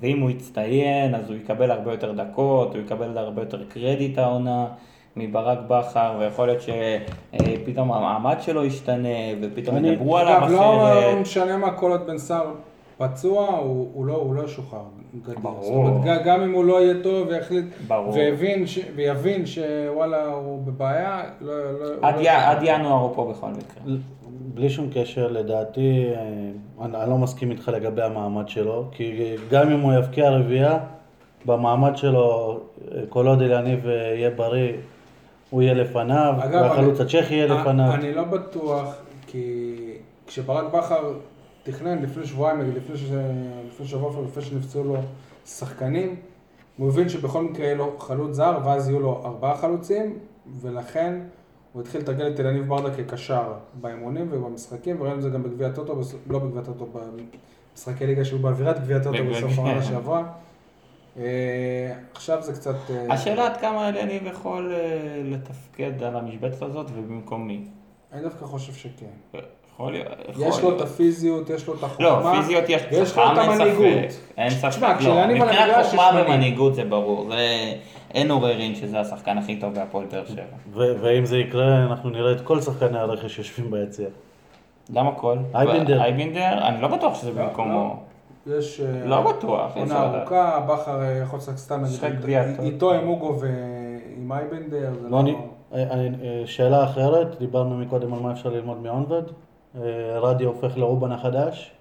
Speaker 3: ואם הוא יצטיין, אז הוא יקבל הרבה יותר דקות, הוא יקבל הרבה יותר קרדיט העונה מברק בכר, ויכול להיות שפתאום המעמד שלו ישתנה, ופתאום
Speaker 4: אני-
Speaker 3: ידברו עליו
Speaker 2: אגב, לא
Speaker 3: אחרת.
Speaker 2: משנה מה כל עוד בן סער פצוע, הוא, הוא לא, הוא לא ישוחרר. גדיר.
Speaker 3: ברור.
Speaker 2: זאת אומרת, גם אם הוא לא יהיה טוב ויחליט,
Speaker 3: ברור.
Speaker 2: ויבין, ש, ויבין שוואלה הוא בבעיה, לא... לא הוא
Speaker 3: עד
Speaker 2: לא
Speaker 3: י-. עד ינואר הוא פה בכל מקרה.
Speaker 4: בלי שום קשר, לדעתי, אה, אני, אני לא מסכים איתך לגבי המעמד שלו, כי גם אם הוא יבקיע רביעייה, במעמד שלו, אה, כל עוד אליניב אה, יהיה בריא, הוא יהיה לפניו,
Speaker 2: אגב,
Speaker 4: והחלוץ
Speaker 2: אני-
Speaker 4: הצ'כי יהיה לפניו.
Speaker 2: אני לא בטוח, כי כשברק בכר תכנן לפני שבועיים, נגיד, לפני, ש... לפני שבוע, לפני שנפצעו לו שחקנים, הוא הבין שבכל מקרה יהיה לו חלוץ זר, ואז יהיו לו ארבעה חלוצים, ולכן הוא התחיל לתרגל את אלניב ברדה כקשר באימונים ובמשחקים, וראינו את זה גם בגביע הטוטו, לא בגביע הטוטו, במשחקי ליגה שהיו באווירת גביע הטוטו בסוף העונה שעברה. אה, עכשיו זה קצת... אה,
Speaker 3: השאלה עד כמה אליניב יכול אה, לתפקד על המשבצת הזאת ובמקום מי.
Speaker 2: אני דווקא חושב שכן.
Speaker 3: יכול להיות.
Speaker 2: יש לו. את הפיזיות, יש לו את החוכמה.
Speaker 3: לא, פיזיות יש
Speaker 2: ויש לו
Speaker 3: חכם,
Speaker 2: את
Speaker 3: אין
Speaker 2: המנהיגות.
Speaker 3: ספק. אין ספק.
Speaker 2: תשמע,
Speaker 3: לא,
Speaker 2: כשלהניב על
Speaker 3: מבחינת
Speaker 2: המגרש יש
Speaker 3: חוכמה
Speaker 2: מנהיג.
Speaker 3: ומנהיגות זה ברור. אין עוררין שזה השחקן הכי טוב בהפועל באר שבע.
Speaker 4: ואם זה יקרה, אנחנו נראה את כל שחקני הרכש יושבים ביציע.
Speaker 3: למה כל?
Speaker 4: אייבינדר.
Speaker 3: אייבינדר? אני לא בטוח שזה
Speaker 2: לא,
Speaker 3: במקומו.
Speaker 2: יש... אה,
Speaker 3: לא בטוח,
Speaker 2: עונה. ארוכה, בכר אה, יכול לשחק סתם. איתו עם אוגו ועם אייבנדר, זה
Speaker 4: לא,
Speaker 2: לא...
Speaker 4: אני, אה, שאלה אחרת, דיברנו מקודם על מה אפשר ללמוד מאונבד. רדי הופך לאובן החדש,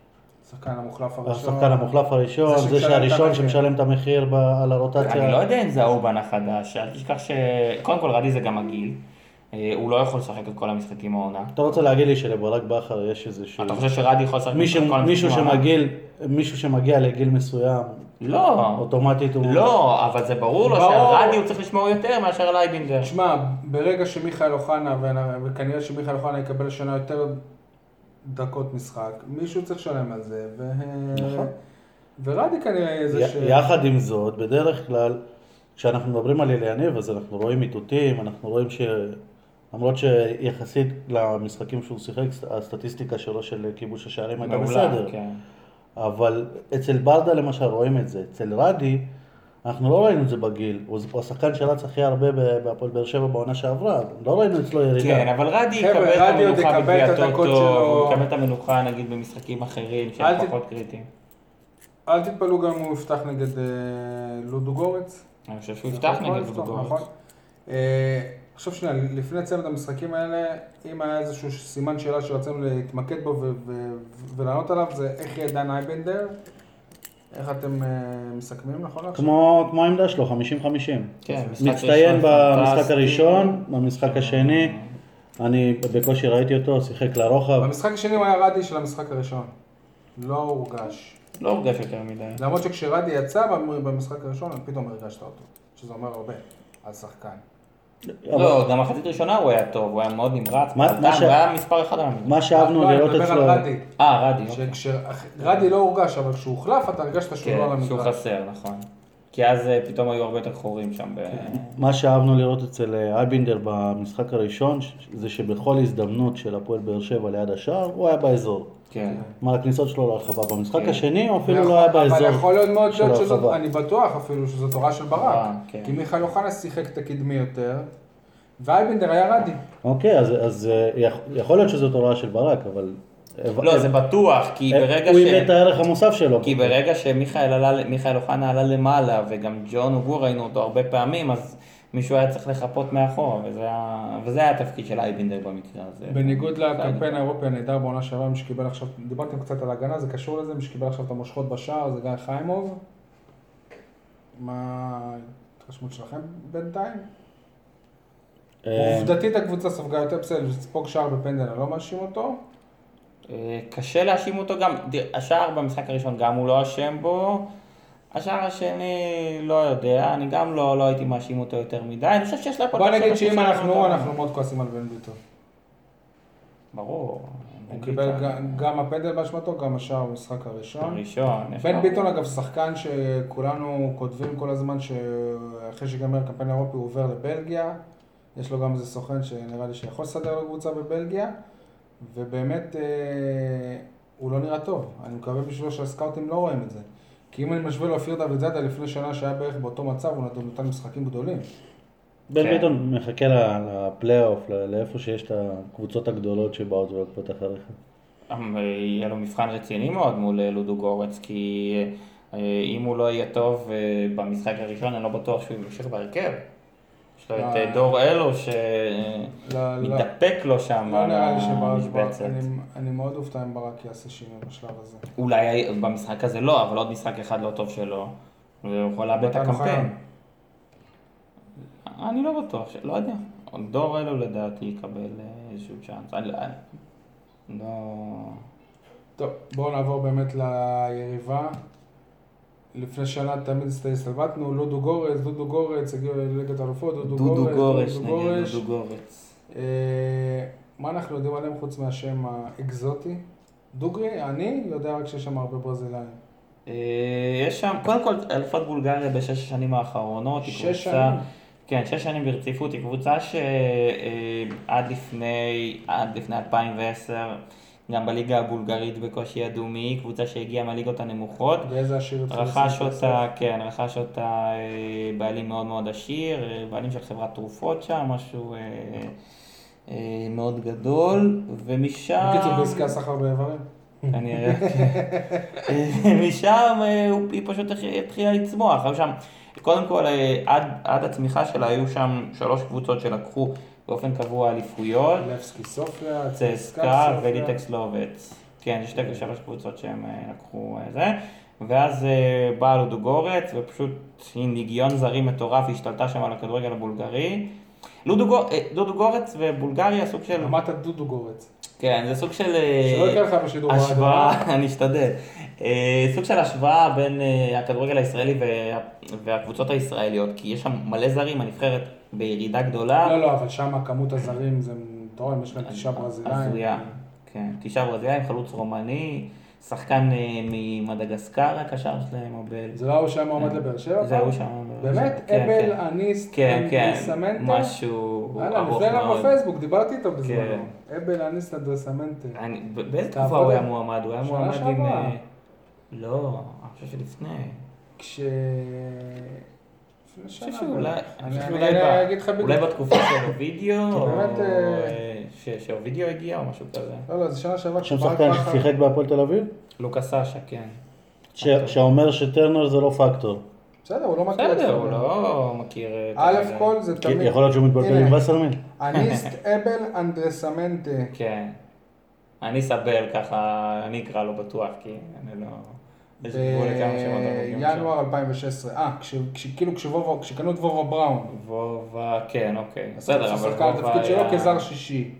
Speaker 2: השחקן המוחלף הראשון.
Speaker 4: השחקן המוחלף הראשון,
Speaker 2: זה
Speaker 4: שהראשון. שמשלם את המחיר ב- על הרוטציה.
Speaker 3: אני לא יודע אם זה האובן החדש, אל תשכח ש... קודם כל רדי זה גם הגיל. אה, הוא לא יכול לשחק את כל המשחקים העונה.
Speaker 4: אתה רוצה להגיד לי שלברק בכר יש איזשהו...
Speaker 3: אתה חושב שרדי יכול לשחק את כל המשחקים העונה?
Speaker 4: מישהו שמגיע לגיל מסוים,
Speaker 3: לא.
Speaker 4: אוטומטית הוא...
Speaker 3: לא, אבל זה ברור לו
Speaker 2: ברור.
Speaker 3: שהרדי הוא צריך לשמור יותר מאשר על אייבינדר.
Speaker 2: תשמע, ברגע שמיכאל אוחנה, וכנראה שמיכאל אוחנה יקבל השנה יותר דקות משחק, מישהו צריך לשלם על זה, ו...
Speaker 4: נכון.
Speaker 2: ורדי כנראה יהיה זה
Speaker 4: י-
Speaker 2: ש...
Speaker 4: יחד עם זאת, בדרך כלל, כשאנחנו מדברים על אליניב, אז אנחנו רואים איתותים, אנחנו רואים ש... למרות שיחסית למשחקים שהוא שיחק, הסטטיסטיקה שלו של כיבוש השערים הייתה בסדר.
Speaker 3: כן.
Speaker 4: אבל אצל ברדה למשל רואים את זה. אצל רדי, אנחנו לא ראינו את זה בגיל. הוא השחקן שרץ הכי הרבה בהפועל באר שבע בעונה שעברה. לא ראינו אצלו ירידה.
Speaker 3: כן, אבל רדי יקבל את המנוחה בגביע הטוטו. הוא יקבל את המנוחה נגיד במשחקים אחרים שהם פחות קריטיים.
Speaker 2: אל תתפלאו גם אם הוא יפתח נגד אה, לודו גורץ.
Speaker 3: אני חושב שהוא יפתח
Speaker 2: יכול
Speaker 3: נגד
Speaker 2: לפתוח,
Speaker 3: לודוגורץ.
Speaker 2: תחשוב שנייה, לפני צמד המשחקים האלה, אם היה איזשהו סימן שאלה שרצינו להתמקד בו ו- ו- ולענות עליו, זה איך יהיה דן אייבנדר? איך אתם אה, מסכמים נכון עכשיו?
Speaker 4: כמו, כמו העמדה שלו, 50-50.
Speaker 3: כן, משחק
Speaker 4: מצטיין במשחק. הראשון, במשחק השני, אני בקושי ראיתי אותו, שיחק לרוחב.
Speaker 2: במשחק השני הוא היה רדי של המשחק הראשון. לא הורגש.
Speaker 3: לא הורגש יותר מדי.
Speaker 2: למרות שכשרדי יצא במשחק הראשון, פתאום הרגשת אותו. שזה אומר הרבה על שחקן.
Speaker 3: לא, גם מחצית ראשונה הוא היה טוב, הוא היה מאוד נמרץ,
Speaker 4: מה-
Speaker 3: פעלתן,
Speaker 4: מה ש-
Speaker 3: הוא היה מספר אחד על המגרש.
Speaker 4: מה שאהבנו
Speaker 2: לא,
Speaker 4: לראות אצלו,
Speaker 2: רדי.
Speaker 3: אה, רדי, אוקיי.
Speaker 2: שכשרדי לא הורגש, אבל כשהוא הוחלף, אתה הרגשת שהוא לא על
Speaker 3: כן, שהוא
Speaker 2: המגרש.
Speaker 3: חסר, נכון. כי אז אה, פתאום היו הרבה יותר חורים שם. ב-
Speaker 4: מה שאהבנו לראות אצל אה, אייבינדר במשחק הראשון, זה שבכל הזדמנות של הפועל באר שבע ליד השער, הוא היה באזור.
Speaker 3: כן.
Speaker 4: כלומר, הכניסות שלו להרחבה. במשחק
Speaker 3: כן.
Speaker 4: השני הוא אפילו
Speaker 2: ויכול-
Speaker 4: לא היה באזור.
Speaker 2: אבל יכול להיות מאוד
Speaker 4: של
Speaker 2: שזאת,
Speaker 4: הרחבה.
Speaker 2: אני בטוח אפילו שזאת הוראה של ברק.
Speaker 3: אה, כן.
Speaker 2: כי מיכאל אוחנה שיחק את הקדמי יותר, ואייבנדר היה רדי.
Speaker 4: אוקיי, אז, אז אה, יכ- יכול להיות שזאת הוראה של ברק, אבל...
Speaker 3: לא, זה בטוח, כי
Speaker 4: אה,
Speaker 3: ברגע
Speaker 4: הוא
Speaker 3: ש...
Speaker 4: איבד את הערך המוסף שלו.
Speaker 3: כי ברגע שמיכאל אוחנה עלה למעלה, וגם ג'ון אוגו ראינו אותו הרבה פעמים, אז מישהו היה צריך לחפות מאחור, וזה היה, וזה היה התפקיד של אייבינדר במקרה הזה.
Speaker 2: בניגוד לקמפיין האירופי הנהדר בעונה שעברה, מי שקיבל עכשיו, דיברתם קצת על הגנה, זה קשור לזה, מי שקיבל עכשיו את המושכות בשער זה גיא חיימוב. מה ההתרשמות שלכם בינתיים?
Speaker 4: אה,
Speaker 2: עובדתית הקבוצה ספגה יותר בסדר, לספוג שער בפנדל, אני לא מאשים אותו.
Speaker 3: אה, קשה להאשים אותו גם, השער במשחק הראשון גם הוא לא אשם בו, השער השני לא יודע, אני גם לא, לא הייתי מאשים אותו יותר מדי, אני חושב שיש להפועל
Speaker 2: בוא
Speaker 3: באר שבע
Speaker 2: נגיד שאם אנחנו. אנחנו מאוד כועסים על בן ביטון.
Speaker 3: ברור.
Speaker 2: הוא קיבל גם- גם הפנדל באשמתו, גם השער במשחק הראשון.
Speaker 3: הראשון.
Speaker 2: בן ביטון אגב שחקן שכולנו כותבים כל הזמן שאחרי שיגמר הקמפיין האירופי הוא עובר לבלגיה. יש לו גם איזה סוכן שנראה לי שיכול לסדר לו קבוצה בבלגיה. ובאמת אה, הוא לא נראה טוב. אני מקווה בשבילו שהסקאוטים לא רואים את זה. כי אם אני משווה לאופיר דוד זאדה לפני שנה שהיה בערך באותו מצב, הוא נתן- משחקים גדולים.
Speaker 4: בן
Speaker 3: כן.
Speaker 4: ביטון מחכה לפלייאוף, לאיפה שיש את הקבוצות הגדולות שבאות ועוקבות אחריך.
Speaker 3: אה, יהיה לו מבחן רציני מאוד מול אה, לודו גורץ, כי אה, אם הוא לא יהיה טוב אה, במשחק הראשון, אני לא בטוח שהוא ימשיך בהרכב. יש לו את אה. דור אלו. שמתדפק לו שם
Speaker 2: לא נראה לי שברק. אני, מאוד אופתע אם ברק יעשה שינוי בשלב הזה.
Speaker 3: אולי במשחק הזה לא, אבל עוד משחק אחד לא טוב שלו, והוא יכול לאבד את הקמפיין. אני לא בטוח, לא יודע. דור אלו לדעתי יקבל אה, איזשהו צ'אנס. לא...
Speaker 2: טוב, בואו נעבור באמת ליריבה. לפני שנה תמיד הסתלבטנו, לודו גורץ, דודו גורץ, הגיעו לליגת האלופות, דודו
Speaker 3: דודו
Speaker 2: גורץ,
Speaker 3: גורש
Speaker 2: דודו
Speaker 3: נגד
Speaker 2: גורש.
Speaker 3: דודו גורץ.
Speaker 2: אה, מה אנחנו יודעים עליהם חוץ מהשם האקזוטי? דוגרי, אני יודע רק שיש שם הרבה ברזילאים.
Speaker 3: אה, יש שם, קודם כל, אלפת בולגריה בשש השנים האחרונות. היא
Speaker 2: שש
Speaker 3: קבוצה-
Speaker 2: שנים?
Speaker 3: כן, שש שנים ברציפות. היא קבוצה שעד לפני, עד לפני 2010, גם בליגה הבולגרית בקושי ידעו מי קבוצה שהגיעה מהליגות הנמוכות.
Speaker 2: ואיזה עשיר התחיל
Speaker 3: רכש אותה, כן, רכש אותה אה, בעלים מאוד מאוד עשיר, אה, בעלים של חברת תרופות שם, משהו אה, אה, מאוד גדול, ומשם...
Speaker 2: בקיצור, בעסקי הסחר באיברים.
Speaker 3: כנראה, כן. משם אה, היא פשוט התחילה לצמוח, היו שם, קודם כל עד, עד הצמיחה שלה היו שם שלוש קבוצות שלקחו באופן קבוע אליפויות,
Speaker 2: לבסקי סופיה,
Speaker 3: צסקה וליטקס לובץ. כן, יש שתי שלוש קבוצות שהם אה, לקחו אה, זה. ואז אה, בא לודו גורץ, ופשוט עם ניגיון זרים מטורף, השתלטה שם על הכדורגל הבולגרי. לודו, גור, אה, לודו גורץ ובולגריה סוג של...
Speaker 2: אמרת דודו גורץ.
Speaker 3: כן, זה סוג של... אה,
Speaker 2: שלא יקרה לך בשידור
Speaker 3: השוואה, אני אשתדל. סוג של השוואה בין הכדורגל הישראלי וה- והקבוצות הישראליות, כי יש שם מלא זרים, הנבחרת בירידה גדולה.
Speaker 2: לא, לא, אבל שם כמות הזרים זה מטורף, יש להם תשעה ברזילאים.
Speaker 3: הזויה. כן, תשעה ברזילאים, חלוץ רומני, שחקן אה, ממדגסקר הקשר שלהם, או בל...
Speaker 2: זה לא הוא שהיה מועמד לבאר שבע?
Speaker 3: זה
Speaker 2: פעם?
Speaker 3: הוא שם.
Speaker 2: באמת?
Speaker 3: כן,
Speaker 2: אבל
Speaker 3: כן.
Speaker 2: אניסט
Speaker 3: כן,
Speaker 2: אנדרסמנטה?
Speaker 3: משהו ארוך מאוד.
Speaker 2: בפייסבוק, דיברתי איתו. בזמנו. אבל אניסט אנדרסמנטה.
Speaker 3: באיזה תקופה הוא היה מועמד? הוא היה מועמד עם... אה, לא, אני חושב שלפני.
Speaker 2: כש... לפני שנה. אני-
Speaker 3: חושב שאולי. אולי בתקופה של אוvidio, או
Speaker 2: אה,
Speaker 3: אה, ש- שאוvidio הגיע או משהו כזה.
Speaker 2: לא, לא, זה שנה שעברה.
Speaker 4: שם שחקן ששיחק בהפועל תל אביב?
Speaker 3: לוקאס סאשה, כן.
Speaker 4: ש- שאומר שטרנר זה לא פקטור.
Speaker 2: בסדר, הוא לא מכיר את
Speaker 3: בסדר, הוא. לא מכיר... את
Speaker 2: א'
Speaker 3: ה-
Speaker 2: כל זה תמיד...
Speaker 4: יכול להיות שהוא מתבלבל עם וסרמיל.
Speaker 2: אניסט אבל אנדרסמנטה.
Speaker 3: כן. אני סבל ככה, אני אקרא לו בטוח, כי אני לא...
Speaker 2: בינואר 2016. אה, כש- כאילו כשוובה- כשקנו את וובה בראון.
Speaker 3: וובה, כן, אוקיי.
Speaker 2: בסדר,
Speaker 3: אבל וובה
Speaker 2: התפקיד שלו
Speaker 3: היה-
Speaker 2: כזר שישי.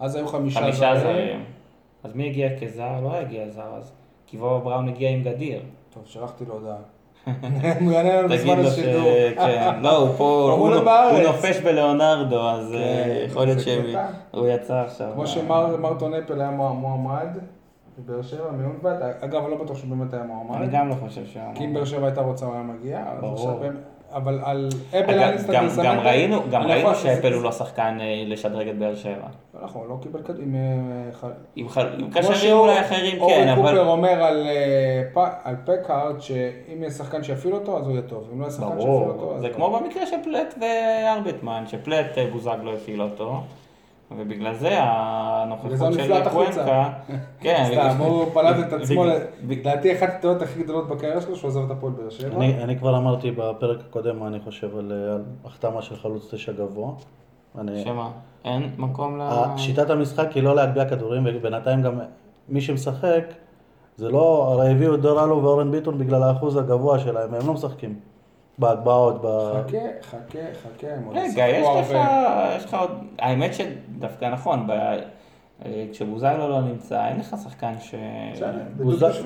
Speaker 2: אז היו חמישה
Speaker 3: חמישה זרים. אז מי הגיע כזר? לא הגיע זר אז. כי וובה בראון הגיע עם גדיר.
Speaker 2: טוב, שלחתי לו הודעה. הוא יענה לנו
Speaker 3: תגיד
Speaker 2: בזמן
Speaker 3: לו ש...
Speaker 2: השידור.
Speaker 3: כן, לא, הוא פה, הוא נופש בלאונרדו, אז
Speaker 2: כן,
Speaker 3: אה, יכול להיות. שהוא יצא עכשיו.
Speaker 2: כמו שמר מרטון אפל היה מוע- מועמד בבאר שבע, מיונבט. אגב, אני לא בטוח שהוא באמת היה
Speaker 3: אני
Speaker 2: מועמד.
Speaker 3: גם לא חושב שהוא...
Speaker 2: כי אם באר שבע הייתה רוצה הוא היה מגיע.
Speaker 3: ברור.
Speaker 2: אבל על אפל
Speaker 3: אגב,
Speaker 2: אניסט
Speaker 3: גם- ראינו, גם
Speaker 2: אני
Speaker 3: ראינו שאפל הוא לא שחקן אה, לשדרג את באר שבע.
Speaker 2: נכון, הוא לא קיבל עם... אה,
Speaker 3: עם קשרים אולי אחרים
Speaker 2: אורי
Speaker 3: כן,
Speaker 2: קופר
Speaker 3: אבל...
Speaker 2: אומר על, אה, פ- על פקארט, שאם יש שחקן שיפעיל אותו, אז הוא יהיה טוב. אם לא יהיה שחקן שיפעיל אותו,
Speaker 3: ברור,
Speaker 2: אז...
Speaker 3: זה
Speaker 2: לא.
Speaker 3: כמו במקרה של פלט וארביטמן, שפלט אה, בוזגלו הפעיל אותו, ובגלל זה
Speaker 2: בגלל זה
Speaker 3: הנוכחות
Speaker 2: הוא
Speaker 3: של
Speaker 2: נפלט החוצה.
Speaker 3: קוונקה, כן,
Speaker 2: סתם, הוא פלט את עצמו, לדעתי אחת הטעויות הכי גדולות בקריירה שלו, שהוא עזב את הפועל באר שבע.
Speaker 4: אני אני כבר אמרתי בפרק הקודם מה אני חושב על החתמה של חלוץ תשע גבוה. אני-
Speaker 3: שמה, אין מקום ל...
Speaker 4: שיטת המשחק היא לא להגביה כדורים, ובינתיים גם מי שמשחק, זה לא, הרי הביאו את דורלו ואורן ביטון בגלל האחוז הגבוה שלהם, הם לא משחקים בהגבהות, ב...
Speaker 2: חכה, חכה, חכה, הם עוד
Speaker 3: רגע, יש לך. יש לך עוד, האמת שדווקא נכון, ב- אה, כשבוזגלו לא נמצא, אין לך שחקן ש...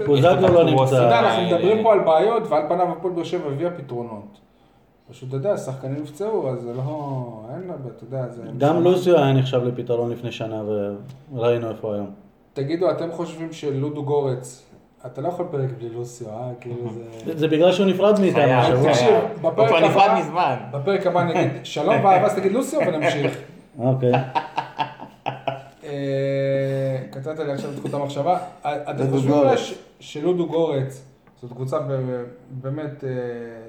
Speaker 4: בוזגלו לא נמצא.
Speaker 2: אנחנו. מדברים פה על בעיות, ועל פניו הפועל באר שבע הביאה פתרונות. פשוט, אתה יודע, שחקנים נפצעו, אז זה לא... אין לה, אתה יודע, זה...
Speaker 4: גם לוסיו היה נחשב לפתרון לפני שנה, וראינו איפה היום.
Speaker 2: תגידו, אתם חושבים שלודו גורץ, אתה לא יכול פרק בלי לוסיו, אה? כאילו זה...
Speaker 4: זה בגלל שהוא נפרד מאיתנו.
Speaker 2: תקשיב. בפרק
Speaker 3: הוא כבר
Speaker 2: הבא-
Speaker 3: נפרד מזמן.
Speaker 2: בפרק הבא נגיד שלום ואז תגיד לוסיו ונמשיך.
Speaker 4: אוקיי.
Speaker 2: אה, קטעת לי עכשיו את חוט המחשבה. אתם
Speaker 3: לודו
Speaker 2: חושבים שלודו גורץ, זאת קבוצה ב- באמת אה,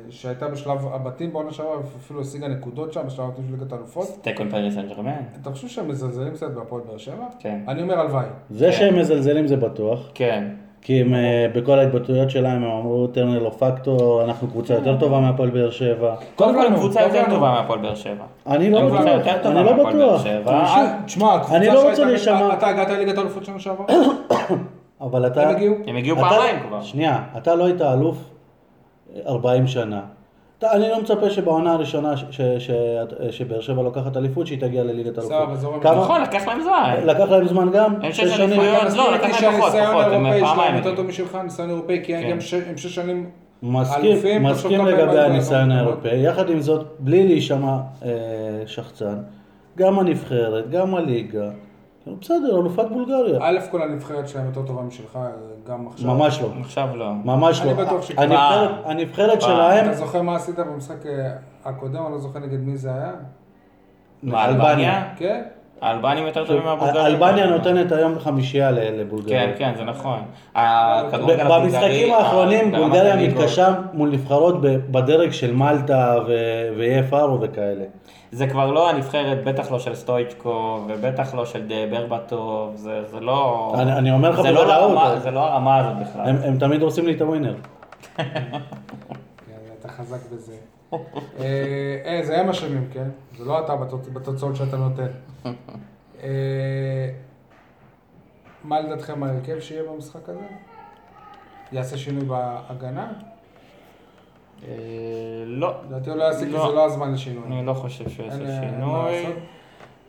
Speaker 2: שהייתה בשלב הבתים בעונה שעברה, ואפילו השיגה נקודות שם בשלב הבתים של ליגת האלופות.
Speaker 3: תיקו עם פריס סן ג'רמן.
Speaker 2: אתה חושב שהם מזלזלים קצת בהפועל באר שבע?
Speaker 3: כן.
Speaker 2: אני אומר הלוואי.
Speaker 4: זה שהם מזלזלים זה בטוח.
Speaker 3: כן.
Speaker 4: כי הם, אה, בכל ההתבטאויות שלהם הם אמרו טרנר לא פקטור, אנחנו קבוצה יותר טובה מהפועל באר שבע.
Speaker 3: קודם כל הם קבוצה
Speaker 2: טוב
Speaker 3: יותר. טובה מהפועל באר שבע.
Speaker 4: אני לא בטוח, אני לא בטוח.
Speaker 3: שבע.
Speaker 2: אה, תשמע, הקבוצה
Speaker 4: אני לא
Speaker 2: שהייתה-
Speaker 4: להישמע-
Speaker 2: אתה הגעת לליגת האלופות שנה שעברה?
Speaker 4: אבל אתה...
Speaker 2: הם הגיעו?
Speaker 3: הם הגיעו
Speaker 4: אתה-
Speaker 3: פעמיים כבר.
Speaker 4: שנייה, אתה לא היית אלוף 40 שנה. אני לא מצפה שבעונה הראשונה ש- ש- ש- שבאר שבע לוקחת אליפות, שהיא תגיע לליגת אלופות.
Speaker 3: נכון, לקח להם זמן.
Speaker 4: לקח להם זמן גם?
Speaker 3: הם
Speaker 4: שש שנים?
Speaker 3: לא, לקח להם פחות, פחות, הם פעמיים
Speaker 2: שלהם יותר. טוב משלך, ניסיון אירופאי, כי
Speaker 3: כן.
Speaker 2: הם שש שנים
Speaker 4: מסכים,
Speaker 2: אלופים,
Speaker 4: מסכים לגבי הניסיון האירופאי. יחד עם זאת, בלי להישמע אה, שחצן, גם הנבחרת, גם הליגה, בסדר, אלופת בולגריה.
Speaker 2: א' כל הנבחרת שלהם יותר טובה משלך, גם עכשיו.
Speaker 4: ממש לא.
Speaker 3: עכשיו לא.
Speaker 4: ממש
Speaker 2: אני
Speaker 4: לא.
Speaker 2: בטוח שכבר.
Speaker 4: הנבחרת-. שלהם,
Speaker 2: אתה זוכר מה עשית במשחק אה, הקודם, אני לא זוכר נגד מי זה היה?
Speaker 3: מה, אלבניה?
Speaker 2: כן?
Speaker 3: האלבנים יותר טובים מהבולגרים.
Speaker 4: אלבניה נותנת היום חמישייה לבולגריה.
Speaker 3: כן, כן, זה נכון.
Speaker 4: במשחקים האחרונים
Speaker 3: ברמת
Speaker 4: בולגריה. מתקשה מול נבחרות ב- בדרג של מלטה ו- ואי.פארו וכאלה.
Speaker 3: זה כבר לא הנבחרת, בטח לא של סטויצ'קו, ובטח לא של ברבטוב, זה זה לא...
Speaker 4: אני- אני אומר לך
Speaker 3: זה לא
Speaker 4: בוודאות,
Speaker 3: זה לא הרמה הזאת בכלל.
Speaker 4: הם תמיד עושים לי את הווינר.
Speaker 2: אתה חזק בזה. אה, אה, זה הם אשמים, כן? זה לא אתה בתוצ- בתוצאות שאתה נותן. אה, מה לדעתכם ההרכב שיהיה במשחק הזה? יעשה שינוי בהגנה?
Speaker 3: אה, לא,
Speaker 2: לדעתי הוא לא יעשה כי
Speaker 3: לא.
Speaker 2: זה לא הזמן לשינוי.
Speaker 3: אני לא חושב שהוא
Speaker 2: אין,
Speaker 3: יעשה
Speaker 2: אה,
Speaker 3: שינוי.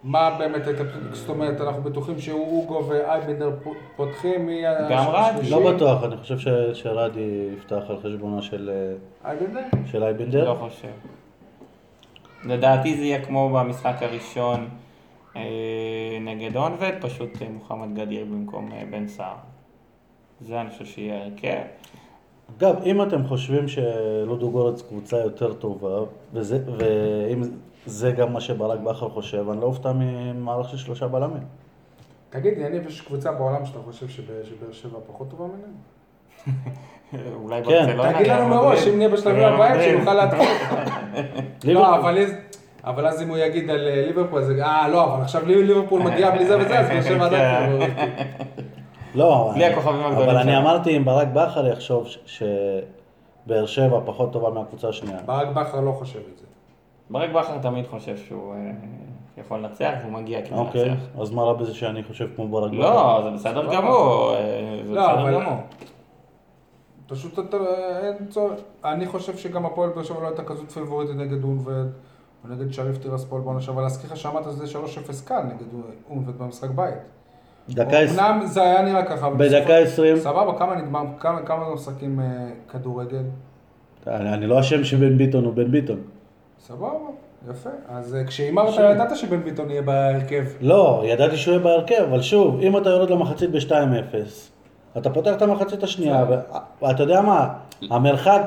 Speaker 2: מה באמת הייתה, זאת אומרת, אנחנו בטוחים שאוגו ואייבנדר פ- פותחים, מי ה-
Speaker 3: גם רדי.
Speaker 4: לא בטוח, אני חושב ש- שרדי יפתח על חשבונו של אה,
Speaker 2: אייבנדר?
Speaker 4: של אייבנדר.
Speaker 3: לא חושב. לדעתי זה יהיה כמו במשחק הראשון אה, נגד אונבד, פשוט אה, מוחמד גדיר במקום אה, בן סער. זה אני חושב שיהיה הרכב.
Speaker 4: אגב, אם אתם חושבים שלודו גורץ קבוצה יותר טובה, וזה- ואם זה גם מה שברק בכר חושב, אני לא אופתע ממערך של שלושה בלמים.
Speaker 2: תגיד, יניב, יש קבוצה בעולם שאתה חושב שבאר שבע פחות טובה ממנה?
Speaker 3: אולי
Speaker 4: כן.
Speaker 3: ברצלונה,
Speaker 2: תגיד לנו מראש. אם נהיה בשלבים
Speaker 3: ריאל
Speaker 2: הבאים. שנוכל להתחיל. לא, אבל אז- אבל אז אם הוא יגיד על אה, ליברפול, זה, אה, לא, אבל עכשיו לי- ליברפול מגיע בלי זה וזה, אז באר שבע עדיין
Speaker 3: כן.
Speaker 4: לא,
Speaker 3: בלי
Speaker 4: אני-
Speaker 3: הכוכבים הגדולים
Speaker 4: אבל אני
Speaker 3: שלו.
Speaker 4: אמרתי אם ברק בכר יחשוב ש- באר שבע פחות טובה מהקבוצה השנייה.
Speaker 2: ברק בכר לא חושב את זה.
Speaker 3: ברק בכר תמיד חושב שהוא אה, יכול לנצח והוא מגיע כדי
Speaker 4: אוקיי,
Speaker 3: לנצח.
Speaker 4: אז מה רע בזה שאני חושב כמו ברק בכר?
Speaker 3: לא, זה בסדר
Speaker 2: סבבה.
Speaker 3: גמור, אה, זה
Speaker 2: לא,
Speaker 3: בסדר
Speaker 2: אבל-
Speaker 3: גמור.
Speaker 2: פשוט אתה, אין צורך, אני חושב שגם הפועל באר שבע לא הייתה כזאת פיבוריטית נגד אונבד, או נגד שריף טירספול בעונה שעברה, להזכיר לך שאמרת שזה 3-0 קל נגד אונבד במשחק בית.
Speaker 4: דקה עש-
Speaker 2: אמנם זה היה נראה ככה,
Speaker 4: בדקה 20.
Speaker 2: סבבה, כמה נגמר, כמה, כמה משחקים אה, כדורגל?
Speaker 4: אני אני לא אשם שבן ביטון הוא בן ביטון.
Speaker 2: סבבה, יפה. אז אה, כשהימרת ידעת שבן ביטון יהיה בהרכב.
Speaker 4: לא, ידעתי שהוא יהיה בהרכב, אבל שוב, אם אתה יורד למחצית ב-2-0, אתה פותח את המחצית השנייה, ו- ואתה יודע מה, המרחק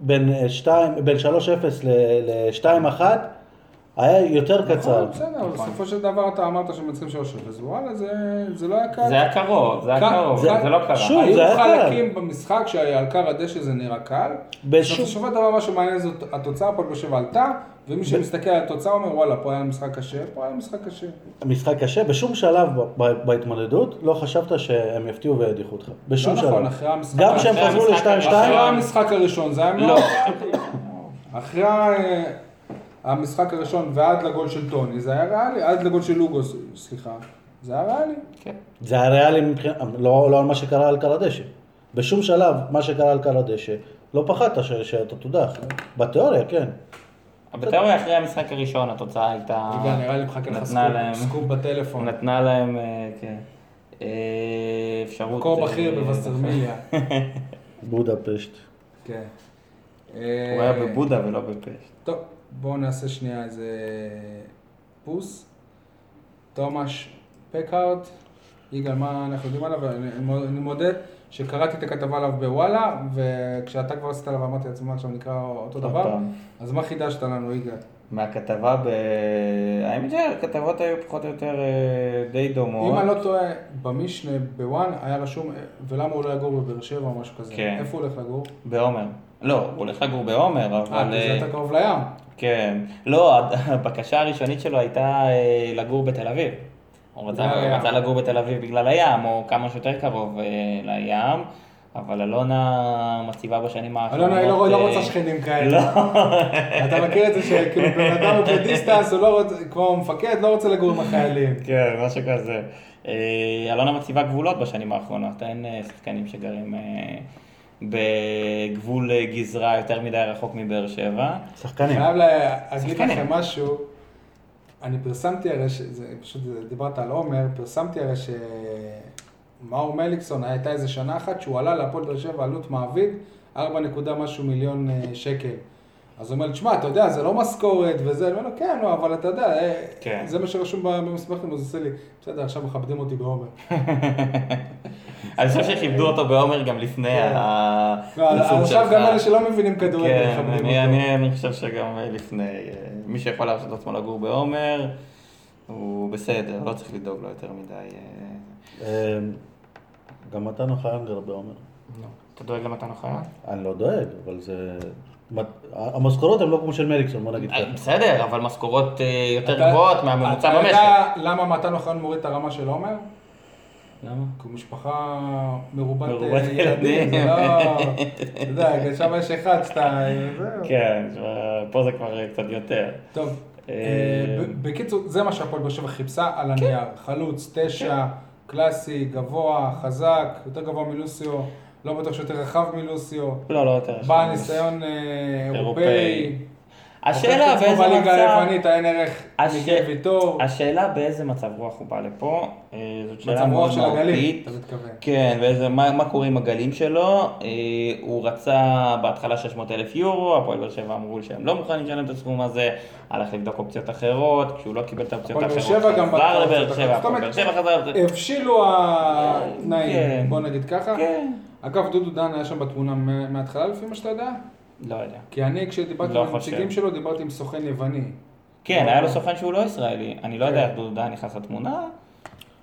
Speaker 4: בין אה, שתיים- בין 3-0 ל-2-1 היה יותר קצר.
Speaker 2: נכון, בסדר, אבל
Speaker 3: נכון.
Speaker 2: בסופו של דבר אתה אמרת שהם מנצחים 3-0, אז וואלה, זה- זה לא היה קל.
Speaker 3: זה היה קרוב, זה היה קרוב,
Speaker 2: זה-
Speaker 3: זה לא קרה.
Speaker 4: שוב, זה היה
Speaker 2: היו
Speaker 4: קל.
Speaker 2: חלקים במשחק שעל קר הדשא זה נראה קל.
Speaker 4: בשום-
Speaker 2: בסופו של דבר מה שמעניין זאת התוצאה, הפועל באר שבע עלתה, ומי שמסתכל על התוצאה אומר וואלה, פה היה משחק קשה, פה היה משחק קשה.
Speaker 4: משחק קשה, בשום שלב ב- ב- בהתמודדות לא חשבת שהם יפתיעו וידיחו אותך. בשום
Speaker 2: לא
Speaker 4: שלב.
Speaker 2: נכון, אחרי המשחק...
Speaker 4: גם כשהם חזרו
Speaker 3: המשחק
Speaker 4: ל-2-2,
Speaker 2: אחרי
Speaker 3: הראשון-
Speaker 2: המשחק הראשון, זה היה
Speaker 3: לא.
Speaker 2: מאוד... אחרי המשחק הראשון ועד לגול של טוני, זה היה ריאלי, עד לגול של לוגוס, סליחה, זה היה ריאלי.
Speaker 3: כן.
Speaker 4: זה היה ריאלי מבחינת, לא, לא על מה שקרה על קר הדשא. בשום שלב, מה שקרה על קר הדשא, לא פחדת ש- שאתה תודח. בתיאוריה, כן.
Speaker 3: בתיאוריה אחרי המשחק הראשון התוצאה הייתה...
Speaker 2: רגע, נראה לי מחכה לך
Speaker 3: נתנה להם-
Speaker 2: סקופ- סקופ בטלפון.
Speaker 3: נתנה להם, אה, כן, אה, אפשרות...
Speaker 2: מקור
Speaker 3: אה,
Speaker 2: בכיר בווסרמיליה.
Speaker 4: בודפשט.
Speaker 2: כן.
Speaker 3: הוא היה בבודה ולא בפשט.
Speaker 2: טוב, בואו נעשה שנייה איזה פוס. תומש פקארט, יגאל, מה אנחנו יודעים עליו? אני אני מודה שקראתי את הכתבה עליו בוואלה, וכשאתה כבר עשית עליו אמרתי לעצמי, "מה, עכשיו נקרא אותו דבר. אז מה חידשת לנו, יגאל?
Speaker 3: מהכתבה ב... האמת שהכתבות היו פחות או יותר אה, די דומות.
Speaker 2: אם אני לא טועה, במשנה, בוואן, היה רשום, אה, ולמה הוא לא יגור בבאר שבע או משהו כזה.
Speaker 3: כן.
Speaker 2: איפה הוא הולך לגור?
Speaker 3: בעומר. לא, הוא הולך לגור בעומר,
Speaker 2: אה,
Speaker 3: אבל...
Speaker 2: כי זה
Speaker 3: אה,
Speaker 2: יותר קרוב לים.
Speaker 3: כן. לא, הבקשה הראשונית שלו הייתה אה, לגור בתל אביב. הוא רצה,
Speaker 2: בגלל
Speaker 3: הוא. רצה לגור בתל אביב בגלל הים, או כמה שיותר קרוב אה, לים, אבל אלונה מציבה בשנים האחרונות...
Speaker 2: אלונה, היא לא לא
Speaker 3: אה,
Speaker 2: רוצה שכנים כאלה.
Speaker 3: לא.
Speaker 2: אתה מכיר את זה שכאילו בן אדם הוא בדיסטנס, הוא לא רוצה, כמו מפקד, לא רוצה לגור עם החיילים.
Speaker 3: כן, משהו כזה. אלונה מציבה גבולות בשנים האחרונות, אין שחקנים שגרים בגבול גזרה יותר מדי רחוק מבאר שבע.
Speaker 4: שחקנים.
Speaker 2: חייב להגיד. לכם משהו, אני פרסמתי הרי, ש- זה פשוט דיברת על עומר, פרסמתי הרי שמאור מליקסון, הייתה איזה שנה אחת שהוא עלה להפועל באר שבע עלות מעביד, 4 נקודה משהו מיליון אה, שקל. אז הוא אומר לי, תשמע, אתה יודע, זה לא משכורת וזה, אני אומר לו, כן, לא, אבל אתה יודע, אה,
Speaker 3: כן.
Speaker 2: זה מה שרשום במסמכים, אז הוא עושה לי, בסדר, עכשיו מכבדים אותי בעומר.
Speaker 3: אני חושב שכיבדו אותו בעומר גם לפני
Speaker 2: כן.
Speaker 3: ה...
Speaker 2: לא,
Speaker 3: פרסום
Speaker 2: עכשיו
Speaker 3: שלך.
Speaker 2: גם אלה שלא מבינים כדורגל
Speaker 3: כן,
Speaker 2: מכבדים
Speaker 3: אני-
Speaker 2: אותו.
Speaker 3: אני אני חושב שגם אה, לפני, אה, מי שיכול להרשות לעצמו לגור בעומר, הוא בסדר, לא צריך לדאוג לו יותר מדי. אה,
Speaker 4: גם מתן אוחיון גר בעומר.
Speaker 3: אתה דואג למתן אוחיון?
Speaker 4: אני לא דואג, אבל זה... המשכורות הן לא כמו של מליקסון, בוא נגיד
Speaker 3: אה,
Speaker 4: ככה.
Speaker 3: בסדר, אבל משכורות אה, יותר
Speaker 2: אתה-
Speaker 3: גבוהות מהממוצע
Speaker 2: אתה
Speaker 3: במשק.
Speaker 2: יודע למה מתן אוחיון מוריד את הרמה של עומר?
Speaker 3: למה?
Speaker 2: כי הוא משפחה מרובת אה, ילדים, זה
Speaker 3: ילדים.
Speaker 2: לא... אתה יודע, שם יש אחד, שתיים, זהו.
Speaker 3: כן, פה זה כבר קצת יותר.
Speaker 2: טוב, בקיצור, זה מה שהפועל באר שבע חיפשה על הנייר. חלוץ, תשע, קלאסי, גבוה, חזק, יותר גבוה מלוסיו, לא בטוח שיותר רחב מלוסיו,
Speaker 3: לא, לא יותר.
Speaker 2: בעל ניסיון אה,
Speaker 3: אירופאי. השאלה
Speaker 2: עצמו
Speaker 3: באיזה
Speaker 2: בליגה
Speaker 3: מצב...
Speaker 2: היוונית, אין ערך ויטור.
Speaker 3: השאלה באיזה מצב רוח הוא בא לפה, אה, זאת שאלה
Speaker 2: מצב
Speaker 3: מאוד
Speaker 2: רוח של
Speaker 3: מהותית.
Speaker 2: אתה מתכוון.
Speaker 3: כן, ואיזה, מה, מה קורה עם הגלים שלו? אה, הוא רצה בהתחלה 600 אלף יורו, הפועל באר שבע אמרו שהם לא מוכנים לשלם את הסכום הזה, הלך לבדוק אופציות אחרות, כשהוא לא קיבל את האופציות האחרות,
Speaker 2: גם
Speaker 3: חזר לבאר שבע. הפועל באר שבע חזר...
Speaker 2: הבשילו
Speaker 3: כן.
Speaker 2: התנאים, בוא נגיד ככה.
Speaker 3: כן.
Speaker 2: אגב, דודו דן היה שם בתמונה מההתחלה לפי מה שאתה יודע?
Speaker 3: לא יודע.
Speaker 2: כי אני, כשדיברתי
Speaker 3: לא
Speaker 2: עם הנציגים. שלו, דיברתי עם סוכן יווני.
Speaker 3: כן, היה לו סוכן שהוא לא ישראלי, אני לא
Speaker 2: כן.
Speaker 3: יודע איך דודו נכנס לתמונה.